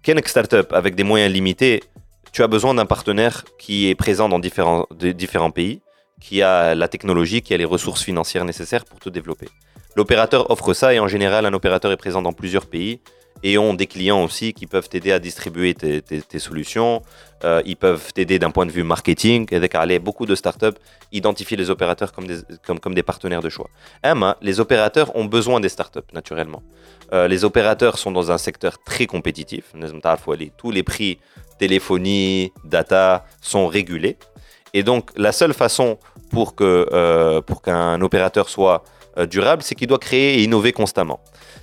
qu'une startup avec des moyens limités, tu as besoin d'un partenaire qui est présent dans différents, différents pays qui a la technologie, qui a les ressources financières nécessaires pour te développer. L'opérateur offre ça et en général, un opérateur est présent dans plusieurs pays et ont des clients aussi qui peuvent t'aider à distribuer tes, solutions. Euh, ils peuvent t'aider d'un point de vue marketing. Et beaucoup de startups identifient les opérateurs comme des, comme, comme des partenaires de choix. Emma, les opérateurs ont besoin des startups, naturellement. Euh, les opérateurs sont dans un secteur très compétitif. Tous les prix téléphonie, data sont régulés. Et donc, la seule façon pour qu'un euh, pour qu'un opérateur soit euh, durable, c'est qu'il doit créer et innover constamment.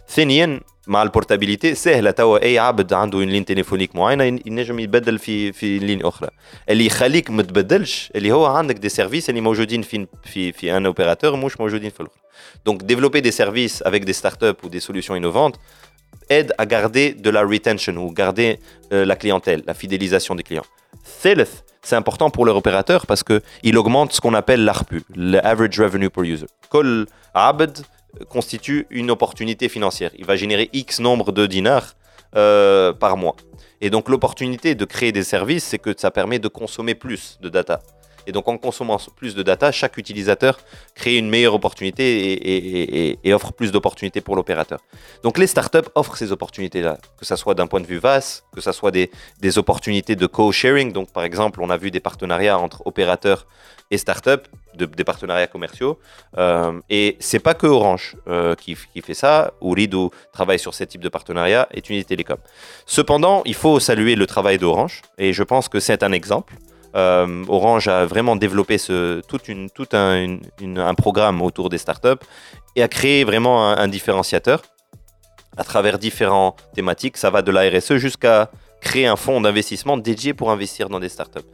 ثانيا مع البورتابيليتي سهله توا اي عبد عنده اون لين تليفونيك معينه ينجم يتبدل في في لين اخرى اللي يخليك ما تبدلش اللي هو عندك دي سيرفيس اللي موجودين في في في ان اوبيراتور مش موجودين في الاخرى دونك développer des services avec des startups ou des solutions innovantes aide à garder de la retention ou garder euh, la clientèle, la fidélisation des clients. C'est important pour leur opérateur parce qu'il augmente ce qu'on appelle l'ARPU, le Average Revenue Per User. Kol Abd constitue une opportunité financière. Il va générer X nombre de dinars euh, par mois. Et donc l'opportunité de créer des services, c'est que ça permet de consommer plus de data. Et donc en consommant plus de data, chaque utilisateur crée une meilleure opportunité et, offre plus d'opportunités pour l'opérateur. Donc les startups offrent ces opportunités-là, que ce soit d'un point de vue VAS, que ce soit des, opportunités de co-sharing. Donc par exemple, on a vu des partenariats entre opérateurs et startups, de, des partenariats commerciaux. Euh, et c'est pas que Orange euh, qui, fait ça, ou Rido travaille sur ce type de partenariat, et Tunisie Télécom. Cependant, il faut saluer le travail d'Orange, et je pense que c'est un exemple. Euh, Orange a vraiment développé tout, un, programme autour des startups et a créé vraiment un, différenciateur à travers différentes thématiques. Ça va de la RSE jusqu'à créer un fonds d'investissement dédié pour investir dans des startups.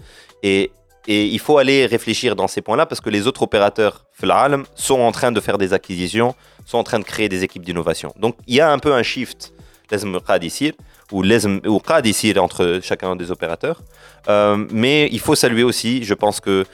Et, il faut aller réfléchir dans ces points-là parce que les autres opérateurs sont en train de faire des acquisitions, sont en train de créer des équipes d'innovation. Donc il y a un peu un shift ou ou entre chacun des opérateurs. Euh, mais il faut saluer aussi, je pense que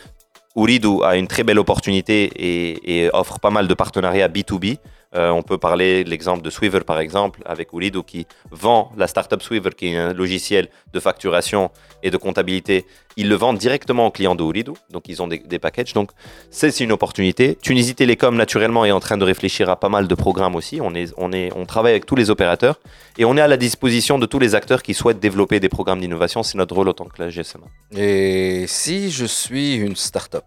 Uridu a une très belle opportunité et, et offre pas mal de partenariats B2B. Euh, on peut parler de l'exemple de Sweaver par exemple, avec Ulido qui vend la startup Sweaver, qui est un logiciel de facturation et de comptabilité. Ils le vendent directement aux clients de donc ils ont des, des packages. Donc c'est une opportunité. Tunisie Télécom naturellement est en train de réfléchir à pas mal de programmes aussi. On, est, on, est, on travaille avec tous les opérateurs et on est à la disposition de tous les acteurs qui souhaitent développer des programmes d'innovation. C'est notre rôle autant que la GSMA. Et si je suis une startup?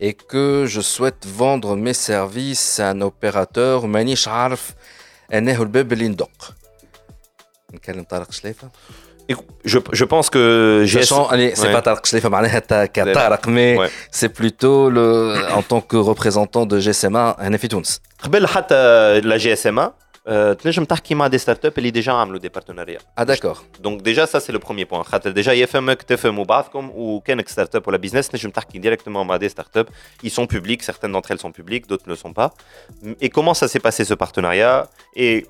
et que je souhaite vendre mes services à un opérateur مانيش عارف انه الباب اللي ندق نكلم طارق شليفه je, je pense que GS... allez, c'est ouais. pas Tarek Shleifa, Tarek, mais ouais. c'est plutôt le, en tant que représentant de GSMA, Hanefi Tunis. قبل حتى la GSMA, Euh, تنجم تحكي مع des startups اللي déjà عملوا des partenariats. Ah d'accord. Donc déjà ça c'est le premier point. خاطر déjà يفهمك تفهموا بعضكم وكانك ستارت اب ولا بيزنس تنجم تحكي directement مع des startups. Ils sont publics, certaines d'entre elles sont publiques, d'autres ne le sont pas. Et comment ça s'est passé ce partenariat Et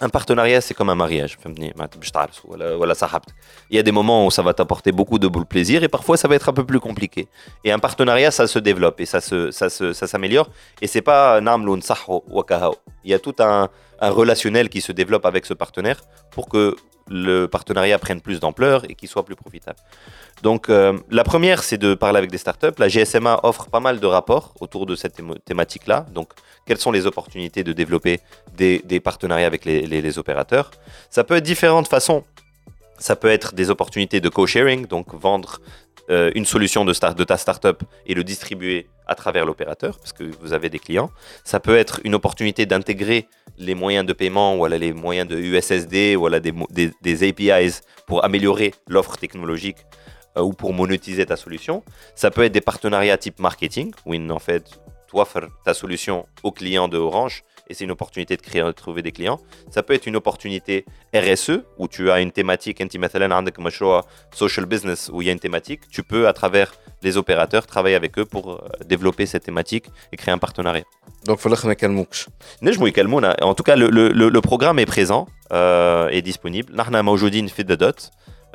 un partenariat, c'est comme un mariage. فهمتني؟ ما باش تعرس ولا ولا صاحبتك. Il y a des moments où ça va t'apporter beaucoup de plaisir et parfois ça va être un peu plus compliqué. Et un partenariat, ça se développe et ça se ça se ça s'améliore. Et c'est pas نعملوا نصحوا وكهو. Il y a tout un un relationnel qui se développe avec ce partenaire pour que le partenariat prenne plus d'ampleur et qu'il soit plus profitable. Donc euh, la première, c'est de parler avec des startups. La GSMA offre pas mal de rapports autour de cette théma- thématique-là. Donc quelles sont les opportunités de développer des, partenariats avec les, opérateurs? Ça peut être différentes façons. Ça peut être des opportunités de co-sharing, donc vendre euh, une solution de ta startup et le distribuer à travers l'opérateur, parce que vous avez des clients. Ça peut être une opportunité d'intégrer les moyens de paiement, voilà, les moyens de USSD, voilà, des, des, des APIs pour améliorer l'offre technologique euh, ou pour monétiser ta solution. Ça peut être des partenariats type marketing, où en fait, tu offres ta solution aux clients de Orange et c'est une opportunité de, trouver des clients. Ça peut être une opportunité RSE où tu as une thématique, un social business où il y a une thématique, tu peux à travers les opérateurs travailler avec eux pour euh, développer cette thématique et créer un partenariat. Donc, il faut que En tout cas, le, programme est présent euh, est disponible. Nous sommes aujourd'hui dans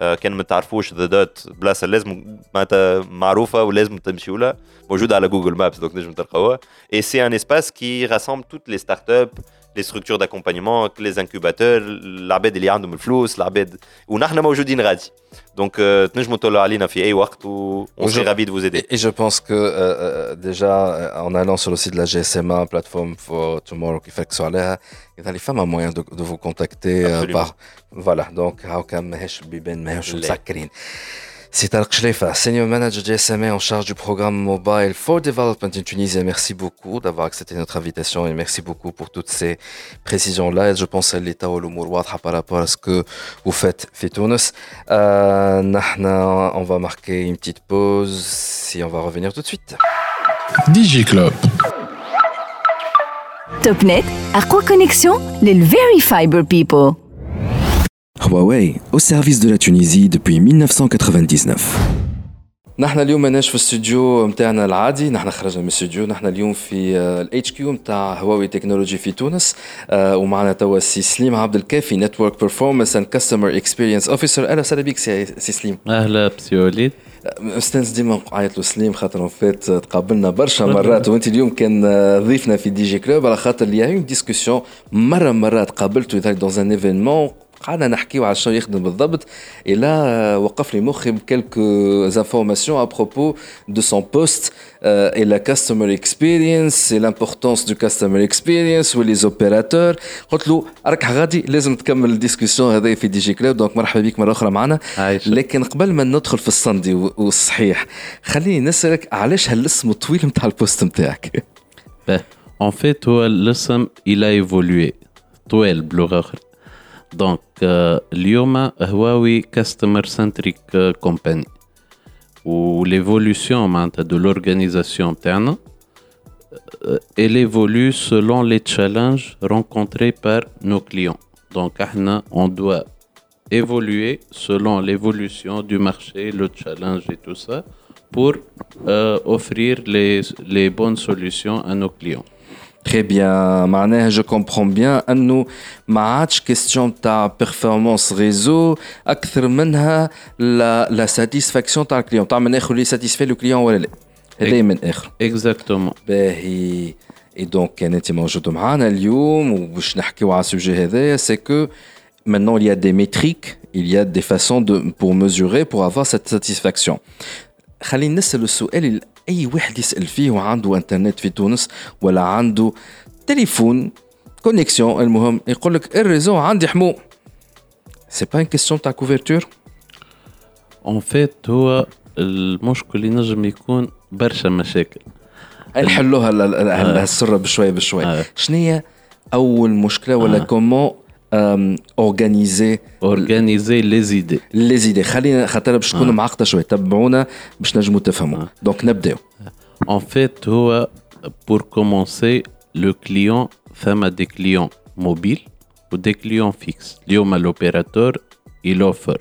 آه، كان ما تعرفوش ذا دوت بلاصة لازم معناتها معروفة ولازم تمشيوا موجودة على جوجل مابس دونك نجم تلقاوها. اي سي ان اسباس كي راسمبل توت لي ستارت اب les structures d'accompagnement les incubateurs العباد اللي عندهم الفلوس العباد ونحن موجودين غادي دونك آه، تنجموا تطلعوا علينا في اي وقت و on Bonjour. serait ravis de vous aider Et, et je pense que euh, euh, déjà, euh, en allant sur le site de la GSMA, plateforme for Tomorrow, qui fait que sur là, il y a les femmes un moyen de, de vous contacter euh, Absolument. par. Voilà, donc, how come ماهيش بيبان ماهيش لا. مسكرين. C'est Tark Shlefa, Senior Manager de SMA en charge du programme Mobile for Development in Tunisie. Merci beaucoup d'avoir accepté notre invitation et merci beaucoup pour toutes ces précisions-là. Je pense à l'état au par rapport à ce que vous faites, Fitounes. Euh, on va marquer une petite pause si on va revenir tout de suite. DigiClub. TopNet, à quoi connexion Les Very Fiber People. Huawei, au service de la Tunisie depuis 1999. نحن اليوم ماناش في الاستوديو نتاعنا العادي. نحن خرجنا من الاستوديو. نحن اليوم في الاتش كيو نتاع هواوي تكنولوجي في تونس. آه، ومعنا توا السي سليم عبد الكافي نتورك بيرفورمانس اند كاستمر اكسبيرينس اوفيسر أهلا وسهلا بك سي سي سليم. أهلا بسي وليد. أستاذ ديما نعيط له سليم خاطر فات تقابلنا برشا مرات. وأنت اليوم كان آه، ضيفنا في دي جي كلوب على خاطر اللي اون ديسكسيون مرة مرات قابلته دون ان ايفينمون قعدنا نحكيو على شنو يخدم بالضبط euh, وقف لي مخي بكلكو informations à propos de son poste euh, et la customer experience et l'importance du customer experience و les opérateurs. قلت له راك غادي لازم تكمل الديسكسيون هذا في دي جي كلوب دونك مرحبا بك مرة أخرى معنا. لكن قبل ما ندخل في الصندي والصحيح خليني نسألك علاش هالاسم الطويل نتاع البوست نتاعك En fait, هو الاسم il a évolué. طويل بلغة أخرى. دونك آه، اليوم هواوي كاستمر سنتريك كومباني وليفولوسيون معناتها دو لورغانيزاسيون تاعنا آه، elle évolue selon les challenges rencontrés par nos clients. Donc, احنا, on doit évoluer selon l'évolution du marché, le challenge et tout ça, pour euh, offrir les, les bonnes solutions à nos clients. Très bien معناها je comprends bien انه ما عادش كيستيون تاع بيرفورمانس ريزو اكثر منها لا لا ساتيسفاكسيون تاع الكليون تاع من اخر اللي ساتيسفي لو كليون ولا لا هذا من اخر Exactement. باهي اي دونك كان انت موجود معنا اليوم وباش نحكيو على السوجي هذايا سي كو maintenant il y a des métriques il y a des façons de pour mesurer pour avoir cette satisfaction خلينا نسال السؤال اللي أي واحد يسأل فيه وعنده إنترنت في تونس ولا عنده تليفون كونيكسيون المهم يقول لك الريزو عندي حمو سي با ان كيستيون تاع كوفرتور En fait, هو المشكل ينجم يكون برشا مشاكل. نحلوها ال- السره بشويه بشويه آه. شنو هي أول مشكلة ولا آه. كومون اورغانيزي Organiser les idées. لي زيدي خلينا خاطر باش تكون معقده شويه تبعونا باش نجموا تفهموا آه. دونك نبداو En fait, هو, pour commencer, le client, femme a des clients mobiles ou des clients fixes. اليوم l'opérateur il offre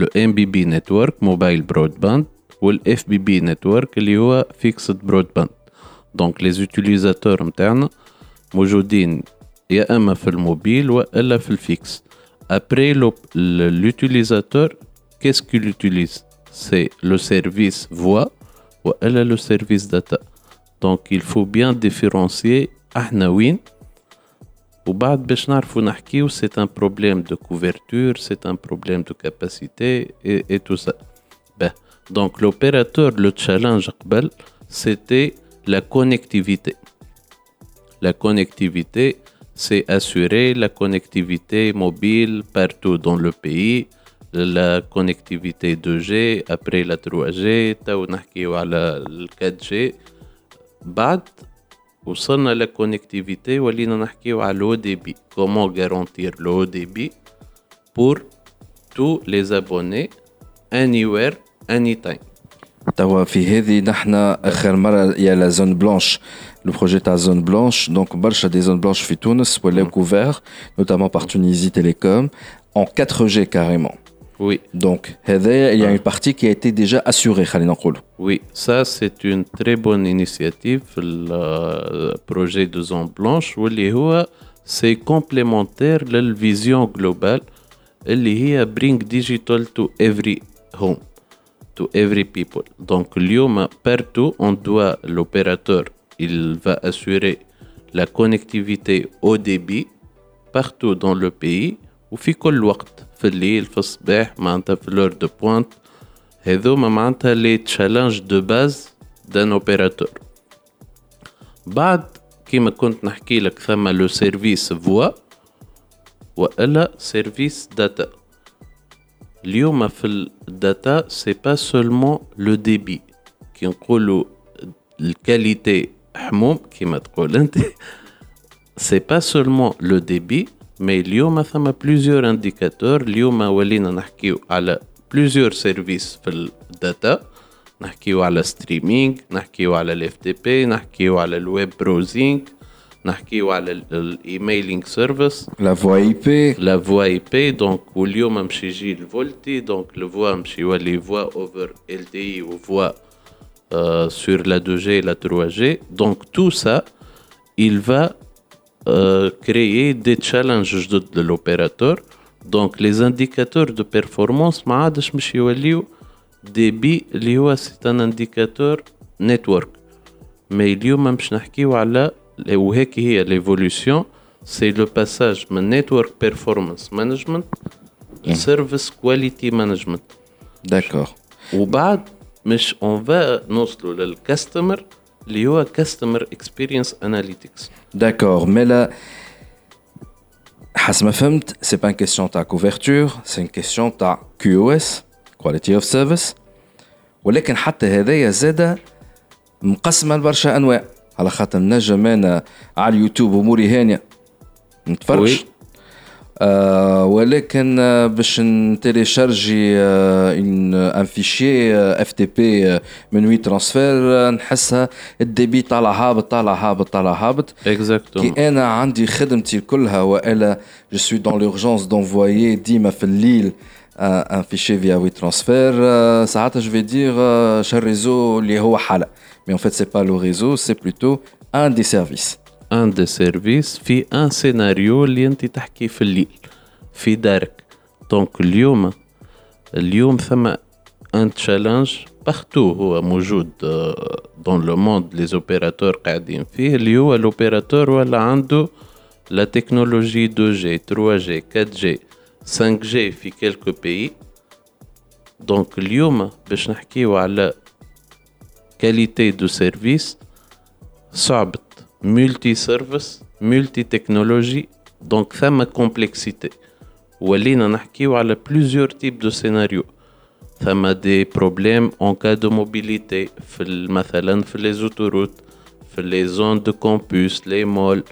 le MBB network mobile broadband ou le FBB network اللي هو fixed broadband. Donc les utilisateurs internes موجودين يا اما في الموبيل والا في الفيكس. Après l'utilisateur, qu'est-ce qu'il utilise C'est le service voix ou le service data. Donc il faut bien différencier احنا وين وبعد باش نعرفوا نحكيو c'est un problème de couverture, c'est un problème de capacité et, et tout ça. Ben, donc l'opérateur, le challenge قبل, c'était la connectivité. La connectivité, c'est assurer la connectivité mobile partout dans le pays, la connectivité 2G, après la 3G, ou على 4G. بعد وصلنا la connectivité ولينا نحكيو على l'eau débit. Comment garantir l'eau débit pour tous les abonnés anywhere, anytime. توا في هذه نحن اخر مره يا لا زون بلانش le projet ta zone blanche donc balch des zones blanches fit Tunis mmh. couvert notamment par Tunisie Télécom en 4G carrément. Oui. Donc, il y a ah. une partie qui a été déjà assurée, Oui, ça c'est une très bonne initiative, le projet de zone blanche, c'est complémentaire à la vision globale, qui est Bring Digital to Every Home, to Every People. Donc, partout, on doit l'opérateur il va assurer la connectivité au débit partout dans le pays وفي كل وقت في الليل في الصباح معناتها في l'heure de pointe هذوما معناتها les challenges de base d'un opérateur بعد كيما كنت نحكي لك ثم لو سيرفيس فوا والا سيرفيس داتا اليوم في الداتا سي با سولمون لو ديبي كي نقولوا الكاليتي حموم كيما تقول انت سي با سولمون لو ديبي مي اليوم ثم بليزيور انديكاتور اليوم ولينا نحكيو على بليزيور سيرفيس في الداتا نحكيو على ستريمينغ نحكيو على الاف تي بي نحكيو على الويب بروزينغ نحكيو على الايميلينغ سيرفيس La voix IP, لا فوا اي بي دونك واليوم مش يجي الفولتي دونك لو فوا مش يولي فوا اوفر ال تي وفوا sur la 2G et la 3G. Donc tout ça, il va euh, créer des challenges جدد للopérateur. Donc les indicateurs de performance ما عادش مش يوليو ديبي اللي هو c'est un indicateur network. Mais اليوم مش نحكيو على وهيك هي l'évolution c'est le passage من network performance management service quality management d'accord. وبعد مش اون فا نوصلوا للكاستمر اللي هو كاستمر اكسبيرينس اناليتكس داكور مي لا حسب ما فهمت سي با كيسيون تاع كوفرتور سي كيسيون تاع كيو اس كواليتي اوف سيرفيس ولكن حتى هذايا زادا مقسمه لبرشا انواع على خاطر نجم أنا على اليوتيوب اموري هانيه نتفرج ولكن آه، باش نتيليشارجي آه، ان ان فيشي اف تي بي من وي ترانسفير نحسها الديبي طالع هابط طالع هابط طالع هابط exactement كي انا عندي خدمتي كلها والا جو سوي دون لورجونس دونفوايي ديما في الليل ان فيشي فيا وي ترانسفير ساعتها جو في دير شا الريزو اللي هو حالة مي ان فيت سي با لو ريزو سي بلوتو ان دي سيرفيس أن دي سيرفيس في أن سيناريو اللي أنت تحكي في الليل. في دارك. دونك اليوم اليوم ثم أن تشالنج بارتو هو موجود دون لو موند لي زوبيراتور قاعدين فيه. اللي هو الاوبيراتور ولا عنده لا تكنولوجي 2G 3G 4G 5G في كيلكو بيي دونك اليوم باش نحكيو على كاليتي دو سيرفيس صعبت ملتي سيرفيس ملتي تكنولوجي دونك ثم كومبلكسيتي ولينا نحكيو على بليزيور تيب دو سيناريو ثم دي بروبليم اون كا دو موبيليتي في ال- مثلا في لي زوتوروت في لي زون دو كامبوس لي مول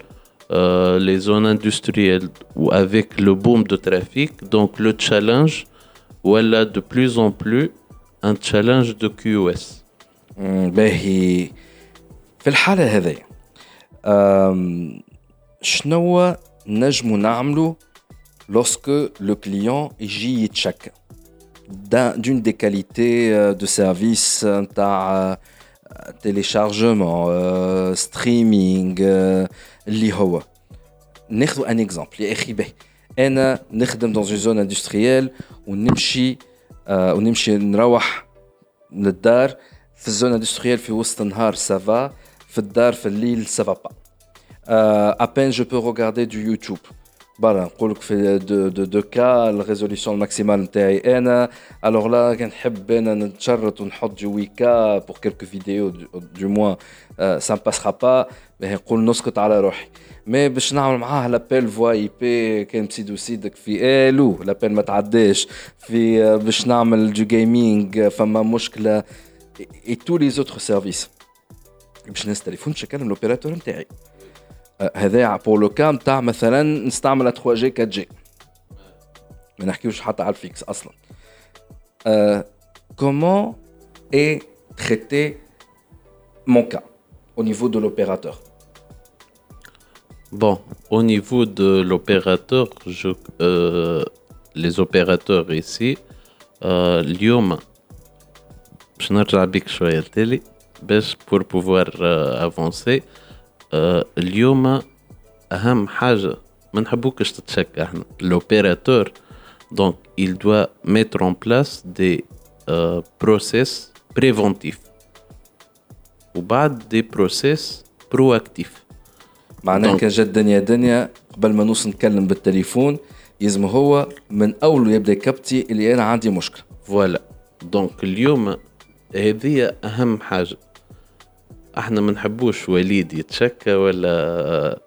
لي زون اندستريال و افيك لو بوم دو ترافيك دونك لو تشالنج ولا دو بلوز ان بلو ان تشالنج دو كيو اس مم، باهي في الحالة هذه أم، شنو نجمو نعملو lorsque le client يجي يتشكى d'un- d'une des qualités euh, de service نتاع euh, téléchargement euh, streaming euh, اللي هو ناخذ ان اكزامبل يا اخي باهي انا نخدم dans une zone industrielle ونمشي آه ونمشي نروح للدار في الزون اندستريال في وسط النهار سافا في الدار في الليل سافا با ابين جو بو روغاردي دو يوتيوب برا نقول لك في دو دو دو كا الريزوليسيون الماكسيمال نتاعي انا الوغ لا كان نحب انا نتشرط ونحط جو ويكا بور كيلكو فيديو دو موان سا باسخا با نقول نسكت على روحي مي باش نعمل معاه لابيل فوا اي بي كان بسيدو سيدك في الو لابيل ما تعداش في آه، باش نعمل جو جيمنج فما مشكله اي تو لي زوتر سيرفيس باش نهز تليفون باش نكلم الاوبيراتور نتاعي آه، هذا بور لو كام تاع مثلا نستعمل 3 جي 4 جي ما نحكيوش حتى على الفيكس اصلا كومون اي تريتي مون كا au niveau de l'opérateur Bon, au niveau de l'opérateur, je- euh, les opérateurs ici, euh, اليوم باش نرجع بيك شوية لتالي باش euh, avancer. Euh, اليوم أهم حاجة ما نحبوكش تتشكى إحنا. L'opérateur donc il doit mettre en place des euh, process préventifs. وبعد des process proactifs. معناه دونك. كان جات دنيا دنيا قبل ما نوصل نتكلم بالتليفون يلزم هو من أول يبدا يكبتي اللي أنا عندي مشكلة. فوالا دونك اليوم هذه أهم حاجة. احنا ما نحبوش وليد يتشكى ولا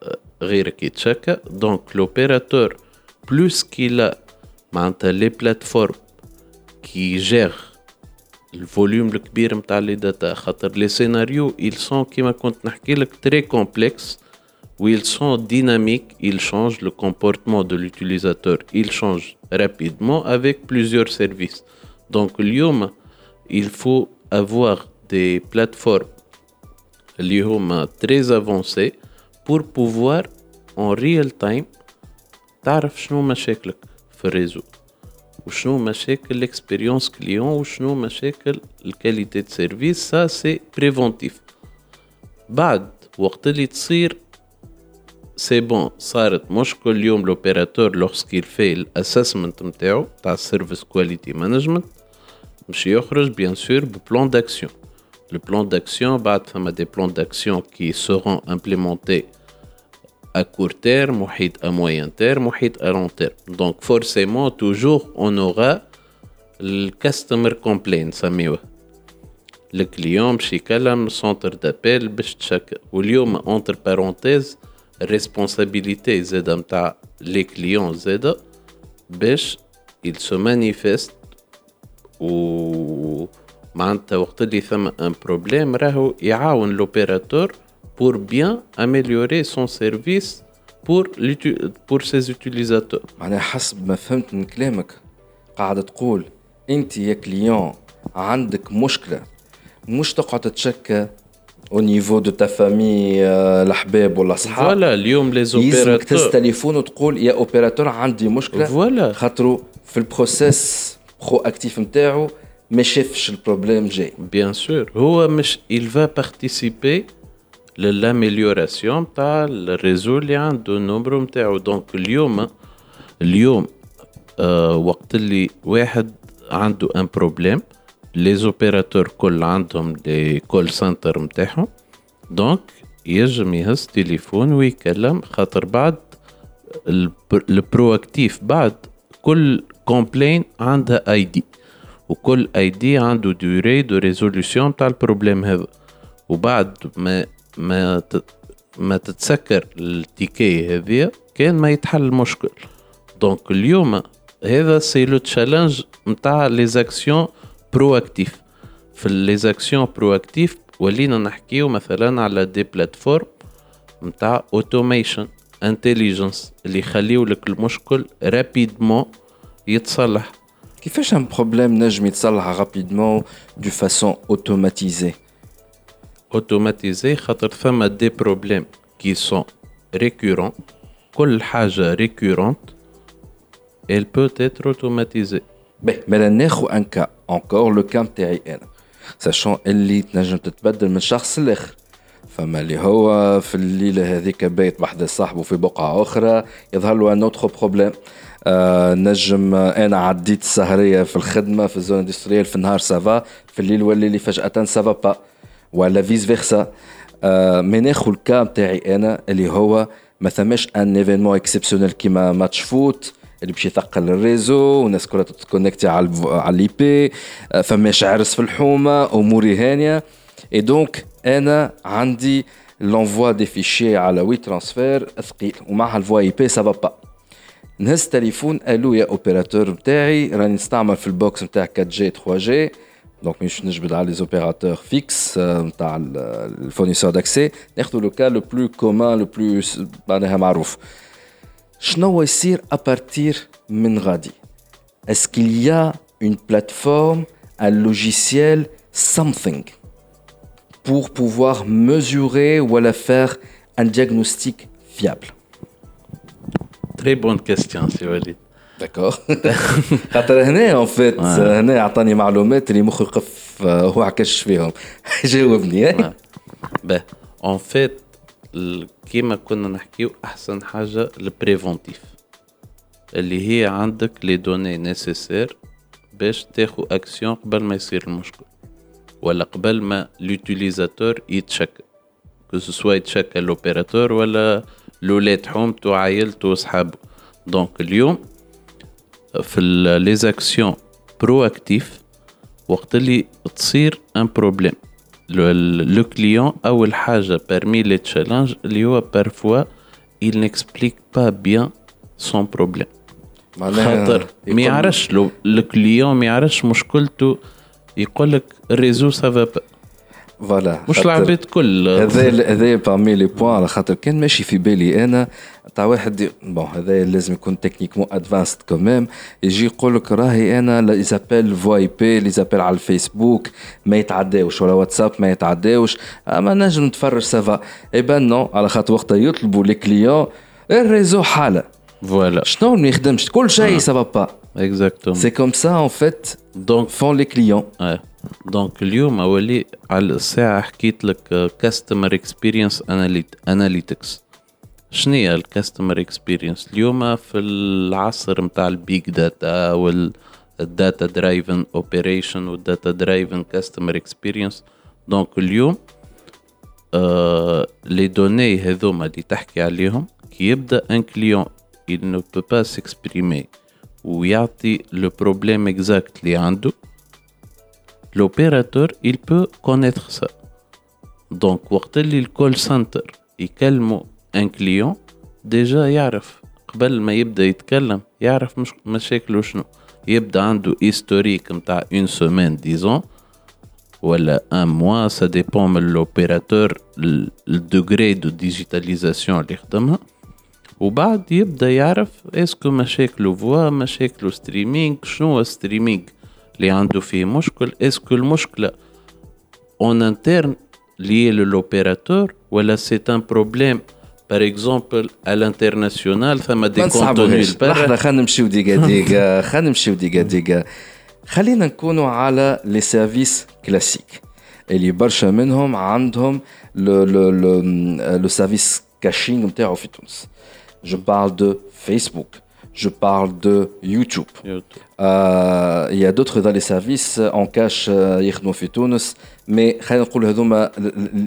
غيرك يتشكى دونك لوبيراتور بلوس كيلا معناتها لي بلاتفورم كي جير الفوليوم الكبير نتاع لي داتا خاطر لي سيناريو ils sont كيما كنت نحكي لك très complexes où ils sont dynamiques, ils changent le comportement de l'utilisateur, ils changent rapidement avec plusieurs services. Donc, اليوم, il faut avoir des plateformes اليوم très avancées pour pouvoir en real time تعرف شنو مشاكلك في الريزو وشنو مشاكل الاكسبيريونس كليون وشنو مشاكل الكاليتي دو سيرفيس سا سي بريفونتيف بعد وقت اللي تصير سي بون صارت مشكل اليوم لوبيراتور لوغسكيل في الاسسمنت نتاعو تاع السيرفيس كواليتي مانجمنت باش يخرج بيان سور ببلان داكسيون Le plan d'action, a des plans d'action qui seront implémentés à court terme, à moyen terme, à long terme. Donc forcément, toujours, on aura le customer complaint, le client chez centre d'appel, ou entre parenthèses, responsabilité Zedamta, les clients ils se manifestent ou معناتها وقت اللي ثم ان بروبليم راهو يعاون لوبيراتور bien améliorer son service pour, l'uti- pour ses utilisateurs. معناها حسب ما فهمت من كلامك قاعد تقول أنت يا كليون عندك مشكلة مش تقعد تتشكى أو نيفو دو تا فامي الأحباب ولا أصحاب. فوالا اليوم لي يلزمك تهز تليفون وتقول يا اوبيراتور عندي مشكلة. فوالا خاطرو في البروسيس برو اكتيف نتاعو ما شافش البروبليم جاي. Bien sûr, هو مش il va participer للامélioration تاع الريزو اللي عنده النمبر نتاعو دونك اليوم اليوم آه وقت اللي واحد عنده ان بروبليم لي زوبيراتور كل عندهم لي كول سنتر نتاعهم دونك يجم يهز تليفون ويكلم خاطر بعد البرو اكتيف بعد كل كومبلين عندها اي دي وكل اي دي عنده دوري دو ريزوليسيون تاع البروبليم هذا. وبعد ما ما ما تتسكر التيكي هذيا كان ما يتحل المشكل. دونك اليوم هذا سي لو تشالنج نتاع لي زاكسيون برو اكتيف في لي زاكسيون برو اكتيف ولينا نحكيو مثلا على دي بلاتفورم نتاع أوتوميشن انتليجنس اللي يخليو لك المشكل رابيدمون يتصلح. كيفاش ان بروبليم نجم يتصلح رابيدمون دو فاسون اوتوماتيزي automatisé خاطر فما دي بروبليم كي سون ريكورون كل حاجه ريكورونت elle peut être automatisée باهي مالا ناخو ان كا انكور لو كا نتاعي انا ساشون اللي تنجم تتبدل من شخص لاخر فما اللي هو في الليله هذيك بايت بحد صاحبه في بقعه اخرى يظهر له ان اوتر بروبليم آه نجم آه، أنا عديت السهرية في الخدمة في الزون اندستريال في النهار سافا. في الليل ولي لي فجأة سافا با ولا فيس فيرسا آه مي ناخذ الكا نتاعي أنا اللي هو ما ثماش أن ايفينمون اكسبسيونيل كيما ماتش فوت اللي باش يثقل الريزو والناس كلها تتكونكتي على على الاي بي. فماش عرس في الحومة أموري هانية. اي دونك أنا عندي لونفوا دي فيشي على وي ترانسفير ثقيل ومعها الفوا إي بي سافا با. نهز تليفون الو يا اوبيراتور نتاعي راني نستعمل في البوكس نتاع 4 جي 3 جي دونك مش نجبد على لي زوبيراتور فيكس نتاع الفورنيسور داكسي ناخذ لو كا لو بلو كومان لو بلو معناها معروف شنو يصير ابارتير من غادي Est-ce qu'il y a une plateforme, un logiciel, something pour pouvoir mesurer ou la faire un diagnostic fiable Très bonne question سي وليد D'accord. خاطر هنا en fait هنا عطاني معلومات اللي مخي يقف آه، هو عكش فيهم. جاوبني؟ باه اون فيت كيما كنا نحكيو أحسن حاجة البريفونتيف. اللي هي عندك لي دوني نيسيسير باش تاخو أكسيون قبل ما يصير المشكل ولا قبل ما لوتيليزاتور يتشكل. كو سوا يتشكل لوبيراتور ولا لولاد حومته وعائلته وصحابه دونك اليوم في لي زاكسيون برو اكتيف وقت اللي تصير ان بروبليم لو كليون اول حاجة parmi les challenges اللي هو parfois il n'explique pas bien son problème. خاطر ما يعرفش لو الكليون ما يعرفش مشكلته يقول لك الريزو سافا با فوالا مش العباد كل. هذا هذا بارمي لي بوان على خاطر كان ماشي في بالي أنا. تاع واحد بون هذا لازم يكون تكنيكمون ادفانسد كوميم يجي يقول لك راهي أنا لي زابيل فوا اي بي لي زابيل على الفيسبوك. ما يتعداوش. ولا واتساب ما يتعداوش. اما نجم نتفرج سافا اي بان نو على خاطر وقتها يطلبوا لي كليون الريزو حالة. فوالا شنو ما يخدمش؟ كل شيء سافا با اكزاكتومون سي كوم سا ان فيت دونك فون لي كليون دونك اليوم اولي على الساعة حكيت لك كاستمر اكسبيرينس اناليتكس شنو الكاستمر اكسبيرينس اليوم في العصر نتاع البيج داتا والداتا درايفن اوبريشن والداتا درايفن كاستمر اكسبيرينس دونك اليوم آه لي دوني هذوما اللي تحكي عليهم كي يبدا ان كليون il ne peut pas s'exprimer ويعطي لو بروبليم اكزاكت اللي عنده l'opérateur il peut connaître ça donc وقت اللي الكول سنتر يكلموا ان كليون ديجا يعرف قبل ما يبدا يتكلم يعرف مش مشاكله شنو يبدا عنده هيستوريك نتاع اون سومين ديزون ولا ان موا سا ديبون من لوبيراتور الدوغري دو ديجيتاليزاسيون اللي خدمها وبعد يبدا يعرف اسكو مشاكله فوا مشاكله ستريمينغ شنو هو ستريمينغ اللي عنده فيه مشكل اسكو المشكله اون انترن lié l'opérateur ولا سي ان بروبليم باغ اكزومبل à l'international ثما دي ما نصعبوهاش كونتوني لحظة خلينا نمشيو ديكا ديكا خلينا نمشيو ديكا ديكا خلينا نكونوا على لي سيرفيس كلاسيك اللي برشا منهم عندهم لو لو لو لو سيرفيس كاشينغ نتاعو في تونس جو بارل دو فيسبوك جو بارل دو يوتيوب آه، il y a d'autres dans les services en cash آه، يخدموا في تونس مي خلينا نقول هذوما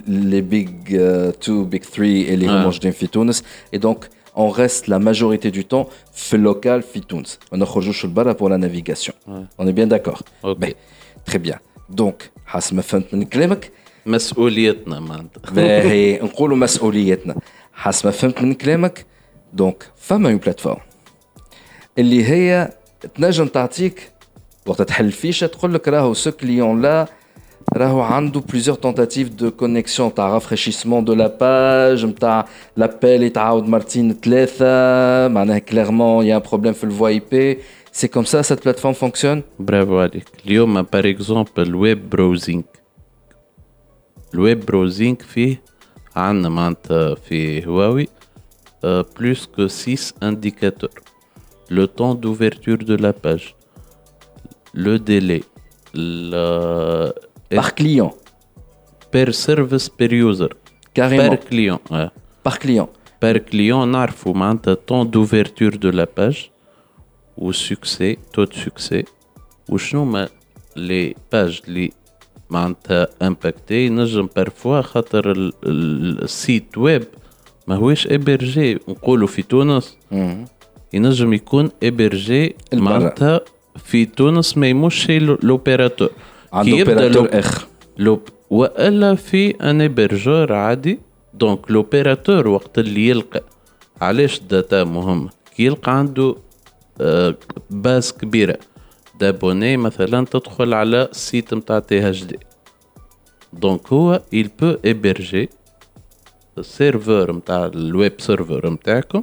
لي بيج 2 بيج 3 اللي هم آه. موجودين في تونس اي دونك on reste la majorité du temps في اللوكال في تونس ما نخرجوش لبرا pour la navigation on est bien d'accord Ok. باهي très bien donc حسب ما فهمت من كلامك مسؤوليتنا معناتها باهي نقولوا مسؤوليتنا حسب ما فهمت من كلامك دونك فما اون بلاتفورم اللي هي تنجم تعطيك وقت تحل فيشه تقول لك راهو سو كليون لا راهو عنده بليزيور تونتاتيف دو كونيكسيون تاع رافريشيسمون دو لا باج نتاع لابيل يتعاود مرتين ثلاثه معناها كليرمون يا ان بروبليم في الفوا اي بي سي كوم سا سيت بلاتفورم فونكسيون برافو عليك اليوم باغ اكزومبل الويب براوزينغ الويب براوزينغ فيه عندنا معناتها في هواوي euh, plus que 6 indicateurs. Le temps d'ouverture de la page, le délai, le... Par client, per service per user, carrément. per client. ouais. Par client. par client نعرفوا معناتها temps d'ouverture de la page ou succès taux de succès وشنو ما les pages اللي معناتها impacté ينجم parfois خاطر ال- ال- السيت ويب ماهوش ابرجي نقولوا في تونس مم. ينجم يكون إبرجي. معناتها في تونس ما يمش لوبيراتور عنده اوبيراتور آخر. لوب وإلا في أن ابرجور عادي. دونك لوبيراتور وقت اللي يلقى علاش الداتا مهمة؟ كي يلقى عنده آه، باس كبيرة. دابوني مثلا تدخل على السيت متاع تي اتش دي دونك هو il peut héberger السيرفر متاع الويب سيرفر متاعكم.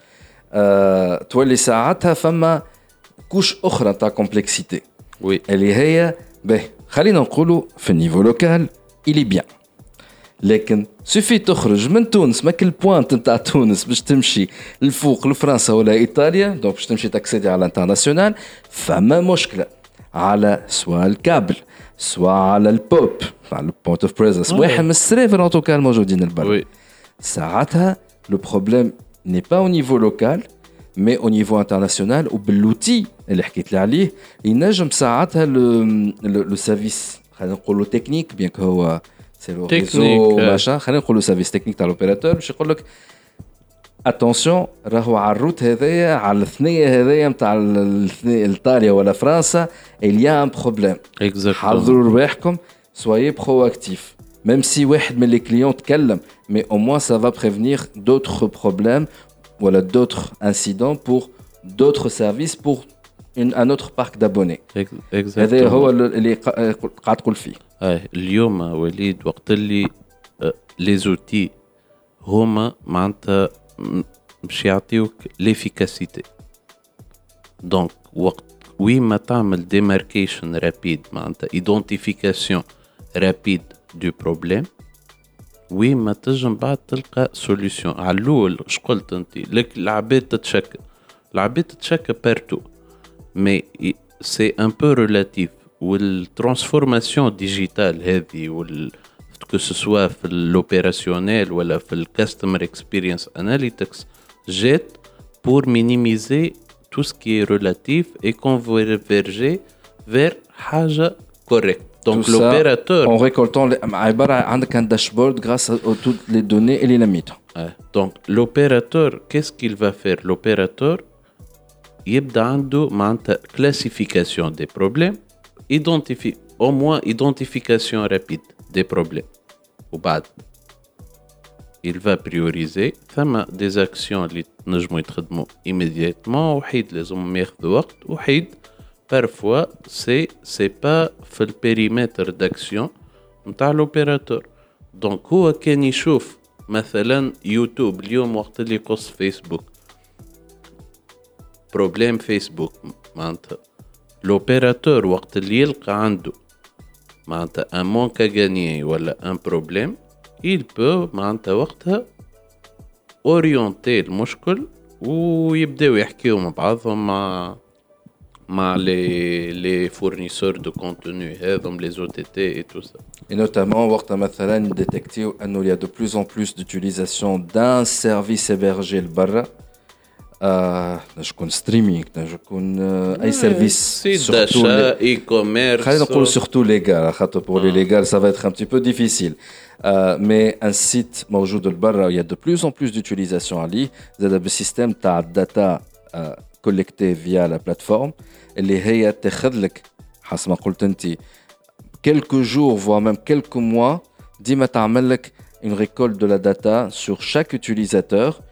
تولي ساعتها فما كوش أخرى تاع كومبلكسيتي وي. اللي هي به خلينا نقولوا في النيفو لوكال إلي بيان لكن سوفي تخرج من تونس ما كل بوانت نتاع تونس باش تمشي لفوق لفرنسا ولا إيطاليا دونك باش تمشي تأكسيدي على الانترناسيونال فما مشكلة. على سواء الكابل سواء على البوب على البوينت اوف بريزنس. واحد من السيرفر ان توكا الموجودين البرا. وي. ساعتها le problème n'est pas au niveau local mais au niveau international وباللوتي اللي حكيت لي عليه ينجم ساعتها لو سيرفيس خلينا نقولوا تكنيك بيان كو هو سي لو ريزو Technique, آه. ماشا خلينا نقولوا سيرفيس تكنيك تاع الاوبيراتور باش يقول لك اتونسيون راهو على الروت هذايا على الثنيه هذايا نتاع ايطاليا ولا فرنسا il y a un problème اكزاكتومون حضروا رواحكم soyez proactif même si واحد من les clients تكلم mais au moins ça va prévenir d'autres problèmes voilà d'autres incidents pour d'autres services pour une, un autre parc d'abonnés هذا هو اكزاكتومون اللي قا- قاعد تقول فيه آه اليوم وليد وقت اللي لي زوتي هما معناتها م- باش يعطيوك ليفيكاسيتي دونك وقت وين ما تعمل ديماركيشن رابيد معناتها ايدونتيفيكاسيون رابيد دو بروبليم وين ما تنجم بعد تلقى سوليسيون على الاول اش قلت انت لك العباد تتشكل العباد تتشكل بارتو مي سي ان بو ريلاتيف والترانسفورماسيون ديجيتال هذه وال que ce soit في l'opérationnel ولا في الكاستمر اكسبيرينس اناليتكس جات pour minimiser tout ce qui est relatif et converger vers حاجة correcte. Donc l'opérateur. En récoltant, les, un dashboard grâce à, toutes les données et les limites. Donc l'opérateur, qu'est-ce qu'il va faire? L'opérateur, il a une classification des problèmes, identifie, au moins identification rapide des problèmes. Ou bad. Il va prioriser des actions qui immédiatement, ou les parfois c'est c'est pas في البيريمتر d'action نتاع l'opérateur. دونك هو كان يشوف مثلا يوتيوب اليوم وقت اللي يقص فيسبوك بروبليم فيسبوك معناتها لوبيراتور وقت اللي يلقى عنده معناتها ان مونك غانيي ولا ان بروبليم il peut معناتها وقتها اورينتي المشكل ويبداو يحكيو مع بعضهم مع les, fournisseurs de contenu, hein, comme les OTT et tout ça. Et notamment, Wartamathalan détecté qu'il y a de plus en plus d'utilisation d'un service hébergé le barra. Euh, je connais streaming, je connais euh, un service. Surtout les... e-commerce. Surtout légal. Pour les ah. légales, ça va être un petit peu difficile. Euh, mais un site, Maujoud barra, il y a de plus en plus d'utilisation à l'I. Vous avez un système, tu as data collectée via la plateforme اللي هي تاخذ لك حسب ما قلت انت quelques jours, voire même quelques mois, ديما تعمل لك une récolte de la data sur chaque utilisateur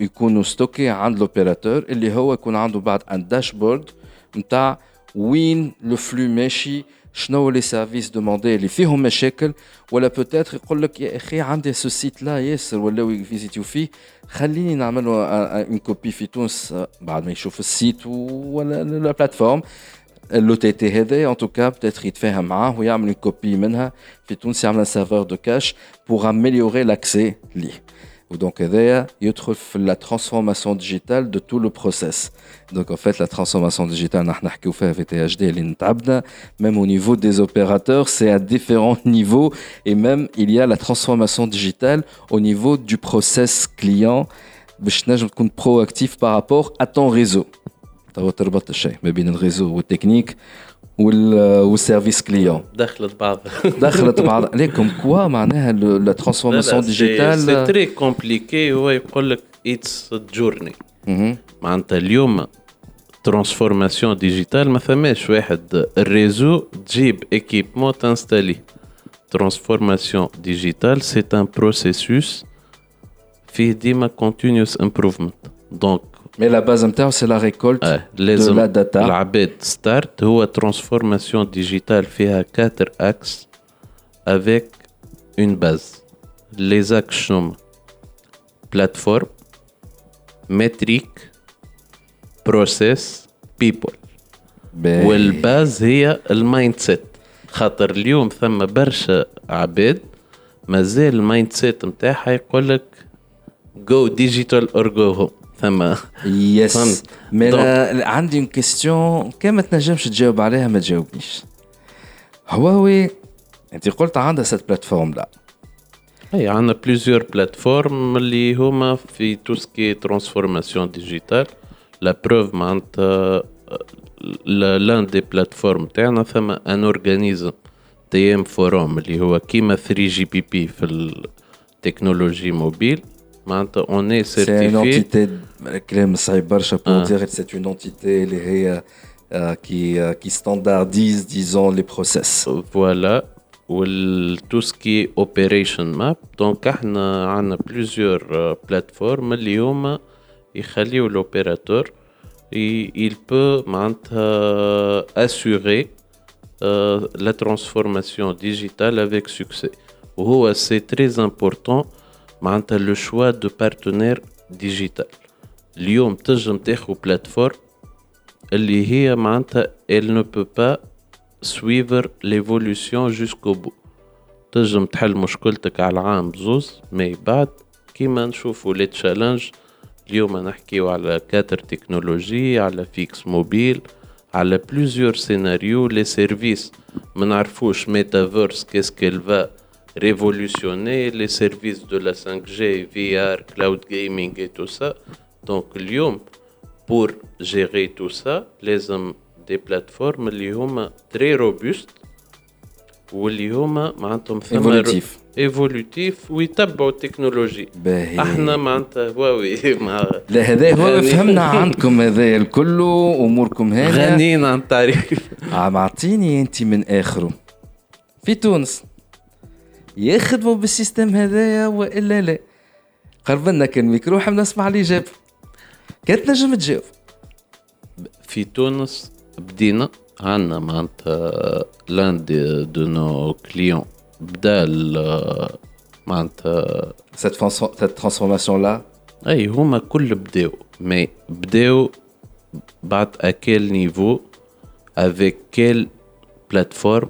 يكونوا ستوكي عند لوبيراتور اللي هو يكون عنده بعد ان داشبورد نتاع وين لو فلو ماشي شنو لي سيرفيس دوموندي اللي فيهم مشاكل ولا بوتيتر يقول لك يا اخي عندي سو سيت لا ياسر ولاو يفيزيتيو فيه خليني نعملوا اون كوبي في تونس بعد ما يشوف السيت ولا لا بلاتفورم لو تي تي هذا ان توكا بتاتر يتفاهم معاه ويعمل كوبي منها في تونس يعمل سيرفور دو كاش بور اميليوري لاكسي ليه. Donc, il y a la transformation digitale de tout le process. Donc, en fait, la transformation digitale, même au niveau des opérateurs, c'est à différents niveaux. Et même, il y a la transformation digitale au niveau du process client. Je être proactif par rapport à ton réseau. Tu as le réseau technique والسيرفيس كليون دخلت بعض. دخلت بعض. لكم كوا معناها لا ترانسفورماسيون ديجيتال سي تري كومبليكي هو يقول لك اتس جورني معناتها اليوم ترانسفورماسيون ديجيتال ما فماش واحد. الريزو تجيب ايكيبمون تنستالي. ترانسفورماسيون ديجيتال سي ان بروسيسوس فيه ديما كونتينيوس امبروفمنت دونك Mais la base c'est la récolte de la data. La start la transformation digitale fait quatre axes avec une base. Les axes sont plateforme, métrique, process, people. والباز هي المايند سيت خاطر اليوم ثم برشا عباد مازال المايند سيت نتاعها يقول لك جو ديجيتال اور جو هوم ثم يس مي عندي اون كيستيون كان ما تنجمش تجاوب عليها ما تجاوبنيش. هواوي أنت قلت عندها ست بلاتفورم لا اي عندنا بليزيور بلاتفورم اللي هما في تو سكي ترانسفورماسيون ديجيتال لا بروف معناتها لأن دي بلاتفورم تاعنا ثم ان اورغانيزم تي ام فوروم اللي هو كيما 3 جي بي بي في التكنولوجي موبيل on est. C'est une entité, pour ah. dire c'est une entité euh, euh, euh, qui, standardise, disons, les process. Voilà. Tout ce qui est Operation Map. Donc, on a plusieurs plateformes. L'IOMA, l'opérateur, il peut assurer la transformation digitale avec succès. C'est très important. معناتها لو شوا دو بارتنير ديجيتال اليوم تنجم تاخذ بلاتفورم اللي هي معناتها elle ne peut pas suivre l'évolution jusqu'au bout تنجم تحل مشكلتك على عام بزوز مي بعد كيما نشوفوا لي تشالنج اليوم نحكيو على كاتر تكنولوجي على فيكس موبيل على بلوزيور سيناريو لي سيرفيس ما نعرفوش ميتافيرس كيسكيل فا révolutionner les services de la 5G, VR, cloud gaming et tout ça. Donc, Lyon, pour gérer tout ça, les hommes des plateformes qui sont très robustes واللي هما معناتهم ايفولوتيف ايفولوتيف ويتبعوا التكنولوجي باهي احنا معناتها هواوي مع لا هذا هو فهمنا عندكم هذا الكل اموركم هذه غنينا عن التعريف عم اعطيني انت من اخره في تونس يخدموا بالسيستم هذايا وإلا لا. قرب لنا كان ميكرو حاب نسمع الاجابه كانت نجم تجاوب. في تونس بدينا عندنا معناتها لأن دي دو نو كليون. بدا معناتها سيت ترانسفورماسيون لا أي هما كل بداو. مي بداو بعد اكيل نيفو افيك كيل بلاتفورم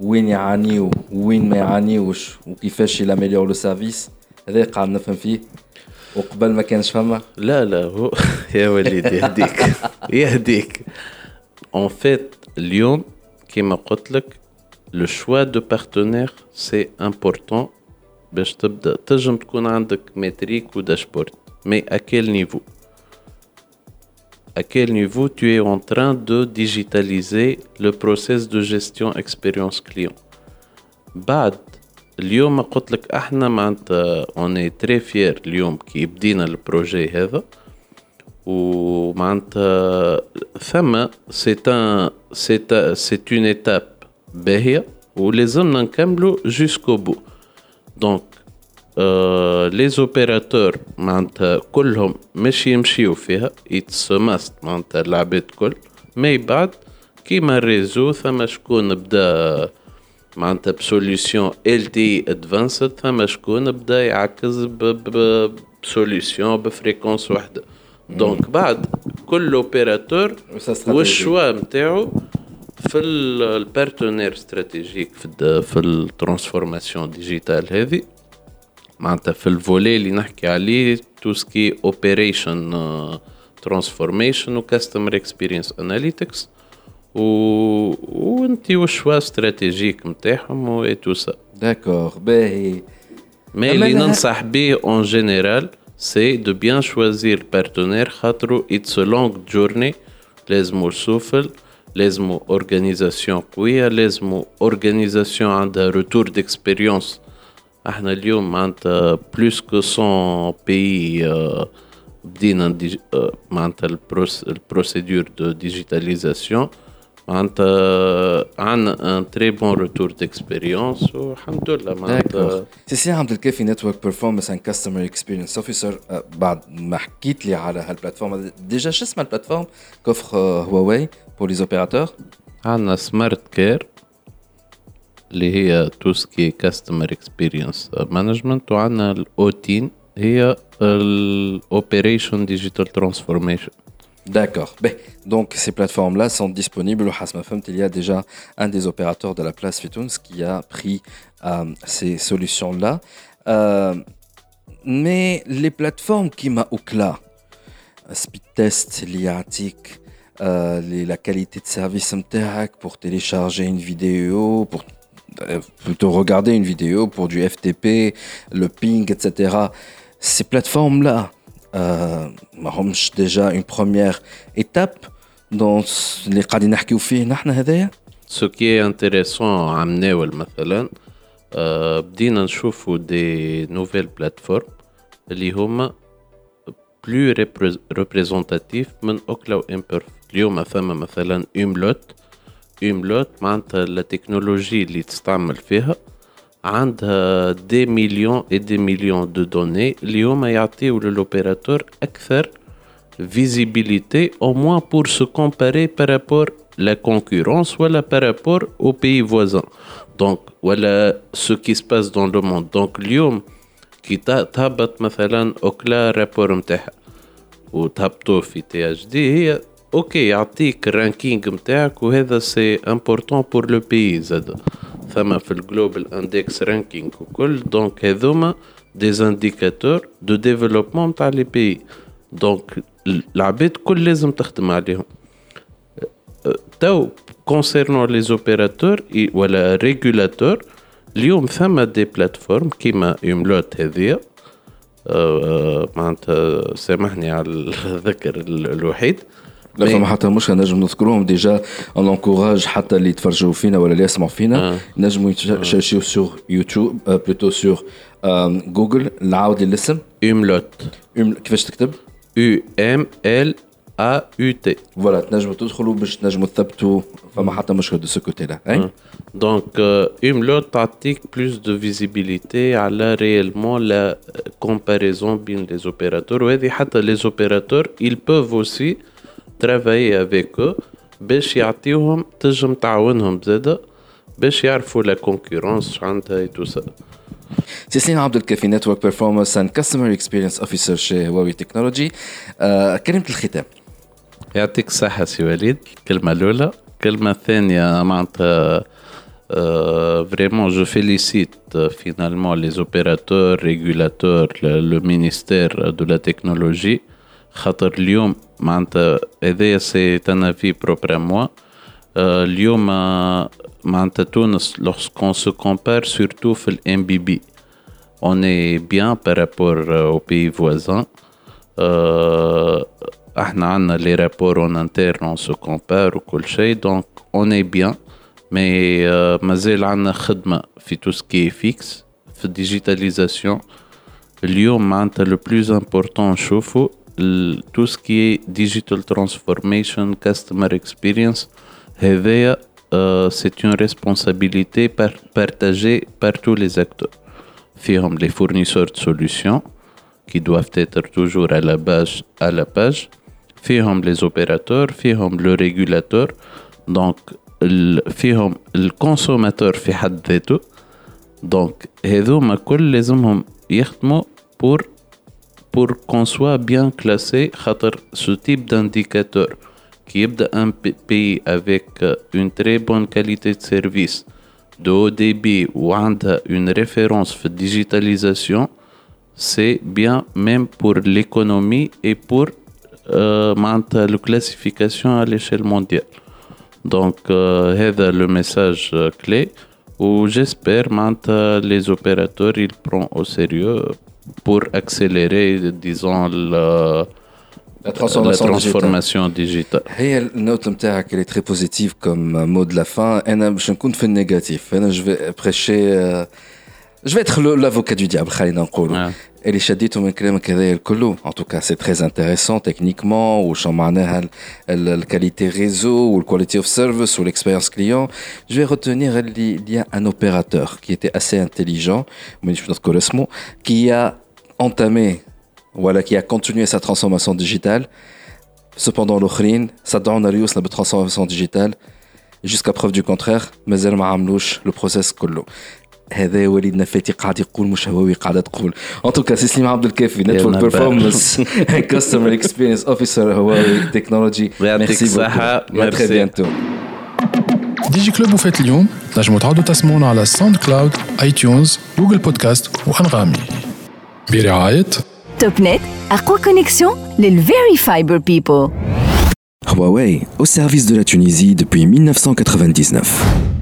وين يعانيو وين ما يعانيوش وكيفاش يلاميليور لو سيرفيس هذا قاعد نفهم فيه وقبل ما كانش فما لا لا هو يا وليدي يهديك يهديك اون فيت اليوم كيما قلت لك لو شوا دو بارتنير سي امبورطون باش تبدا تنجم تكون عندك متريك وداشبورد مي اكيل نيفو à quel niveau tu es en train de digitaliser le process de gestion expérience client. بعد اليوم قلت لك احنا معناتها on est très fier اليوم كي بدينا البروجي هذا ومعناتها ثم c'est un c'est c'est une étape باهية ولازمنا نكملوا jusqu'au bout. Donc لي زوبيراتور معناتها كلهم مش يمشيو فيها. اتس ماست معناتها العباد كل. مي بعد كيما الريزو ثم شكون بدا معناتها بسوليسيون ال تي ادفانسد ثم شكون بدا يعكز بسوليسيون بفريكونس واحدة دونك بعد كل اوبيراتور والشوا نتاعو في البارتنير استراتيجيك في في الترانسفورماسيون ديجيتال هذه. معناتها في الفولي اللي نحكي عليه تو سكي اوبريشن ترانسفورميشن وكاستمر اكسبيرينس اناليتكس و وانت وشوا استراتيجيك نتاعهم و تو سا داكور باهي. مي اللي ننصح به اون جينيرال سي دو بيان شوازير بارتنير خاطرو اتس لونغ جورني لازمو السوفل لازمو اورغانيزاسيون قوية لازمو اورغانيزاسيون عندها روتور ديكسبيريونس احنا اليوم معناتها بلوس كو 100 بي بدينا معناتها البروسيدور دو ديجيتاليزاسيون معناتها عندنا ان تري بون روتور ديكسبيريونس والحمد لله معناتها سي سي عبد الكافي نتورك بيرفورمانس اند كاستمر اكسبيرينس اوفيسر بعد ما حكيت لي على هالبلاتفورم ديجا شو اسمها البلاتفورم كوفر هواوي بور لي زوبيراتور عندنا سمارت كير اللي هي تو سكي كاستمر اكسبيرينس مانجمنت وعندنا الاوتين هي الاوبريشن ديجيتال ترانسفورميشن D'accord. Ben, donc ces plateformes-là sont disponibles au Hasmafemt. Il y a déjà un des opérateurs de la place Fitouns qui a pris euh, ces solutions-là. Euh, mais les plateformes qui m'a Oukla, Speedtest, Liatic, euh, la qualité de service pour télécharger une vidéo, pour plutôt regarder une vidéo pour du FTP, le ping, etc. Ces plateformes-là, euh, déjà une première étape dans les Ce qui est intéressant à amener, مثلا بدينا نشوفوا des nouvelles plateformes اللي هما plus représentatifs من اوكلا وامبرف اليوم ثم مثلا املوت املوت معناتها التكنولوجي اللي تستعمل فيها عندها دي مليون اي دي مليون دو دوني اليوم يعطيو للوبيراتور اكثر فيزيبيليتي او موان بور سو كومباري بارابور لا كونكورونس ولا بارابور او بيي فوازان دونك ولا سو كي سباس دون لو موند دونك اليوم كي تهبط مثلا اوكلا رابور نتاعها وتهبطوه في تي اش دي هي أوكي يعطيك الرانكينج نتاعك وهذا سي امبورطون بور لو بيي زاد ثم في الجلوبال اندكس رانكينج وكل دونك هذوما دي زانديكاتور دو ديفلوبمون نتاع لي بيي دونك العباد كل لازم تخدم عليهم تو كونسيرنون لي زوبيراتور ولا ريغولاتور اليوم ثم دي بلاتفورم كيما يملوت هذيا معناتها سامحني على الذكر الوحيد لا فما حتى مشكله نجم نذكرهم ديجا اون انكوراج حتى اللي يتفرجوا فينا ولا اللي يسمعوا فينا آه. نجموا يشيرشيو سور يوتيوب بلوتو سور جوجل نعاود الاسم املوت كيفاش تكتب؟ يو ام ال ا يو تي فوالا تنجموا تدخلوا باش تنجموا تثبتوا فما حتى مشكله دو سو كوتي لا دونك املوت تعطيك بلوس دو فيزيبيليتي على ريالمون لا كومباريزون بين لي زوبيراتور وهذه حتى لي زوبيراتور ils peuvent aussi ترافاي افيك باش يعطيوهم تنجم تعاونهم زادا باش يعرفوا لا كونكورونس عندها تو سا سيسين عبد الكافي نتورك بيرفورمانس اند كاستمر اكسبيرينس اوفيسر شي هواوي تكنولوجي كلمة الختام. يعطيك الصحة سي وليد. الكلمة الأولى. الكلمة الثانية معناتها فريمون جو فيليسيت فينالمون لي زوبيراتور ريغولاتور لو مينيستير دو لا تكنولوجي خاطر اليوم معناتها هذايا سي انا في بروبر موا اليوم معناتها تونس lorsqu'on se compare surtout في الام بي بي on est bien par rapport aux pays voisins احنا les rapports en interne on se compare وكل شيء donc on est bien mais euh, مازال عندنا خدمة في tout ce qui est fixe في digitalisation اليوم معناتها le plus important نشوفو tout ce qui est digital transformation customer experience هذايا euh, c'est une responsabilité partagée par tous les acteurs فيهم les fournisseurs de solutions qui doivent être toujours à la base à la page فيهم les opérateurs فيهم le régulateur donc فيهم الكونسوماتور في حد ذاته دونك هذوما كل لازمهم يخدموا pour pour qu'on soit bien classé ce type d'indicateur qui aide un pays avec euh, une très bonne qualité de service de haut débit ou une référence de digitalisation c'est bien même pour l'économie et pour euh, la classification à l'échelle mondiale. Donc euh, c'est le message euh, clé où j'espère que les opérateurs ils prennent au sérieux pour accélérer, disons, la, la transformation, la transformation digitale. digitale. La note elle est très positive comme mot de la fin. Je ne suis négatif. Je vais prêcher. Euh, je vais être l'avocat du diable, Khalina Nkoulou. Et les chadits, on me En tout cas, c'est très intéressant techniquement, ou la qualité réseau, ou le quality of service, ou l'expérience client. Je vais retenir, il y a un opérateur qui était assez intelligent, qui a entamé, voilà, qui a continué sa transformation digitale. Cependant, l'Okhrin, ça donne à la transformation digitale. Jusqu'à preuve du contraire, mais elle m'a le process collo. هذا وليدنا فاتي قاعد يقول مش هواوي قاعدة تقول. ان توكا سي سليم عبد الكافي نتورك بيرفورمانس كاستمر اكسبيرينس اوفيسر هواوي تكنولوجي يعطيك الصحة. ميرسي بيانتو دي جي كلوب وفات اليوم تنجموا تعودوا تسمعونا على ساوند كلاود اي تيونز جوجل بودكاست وانغامي برعايه توب نت اقوى كونيكسيون للفيري فايبر بيبل Huawei, au service de la Tunisie depuis 1999.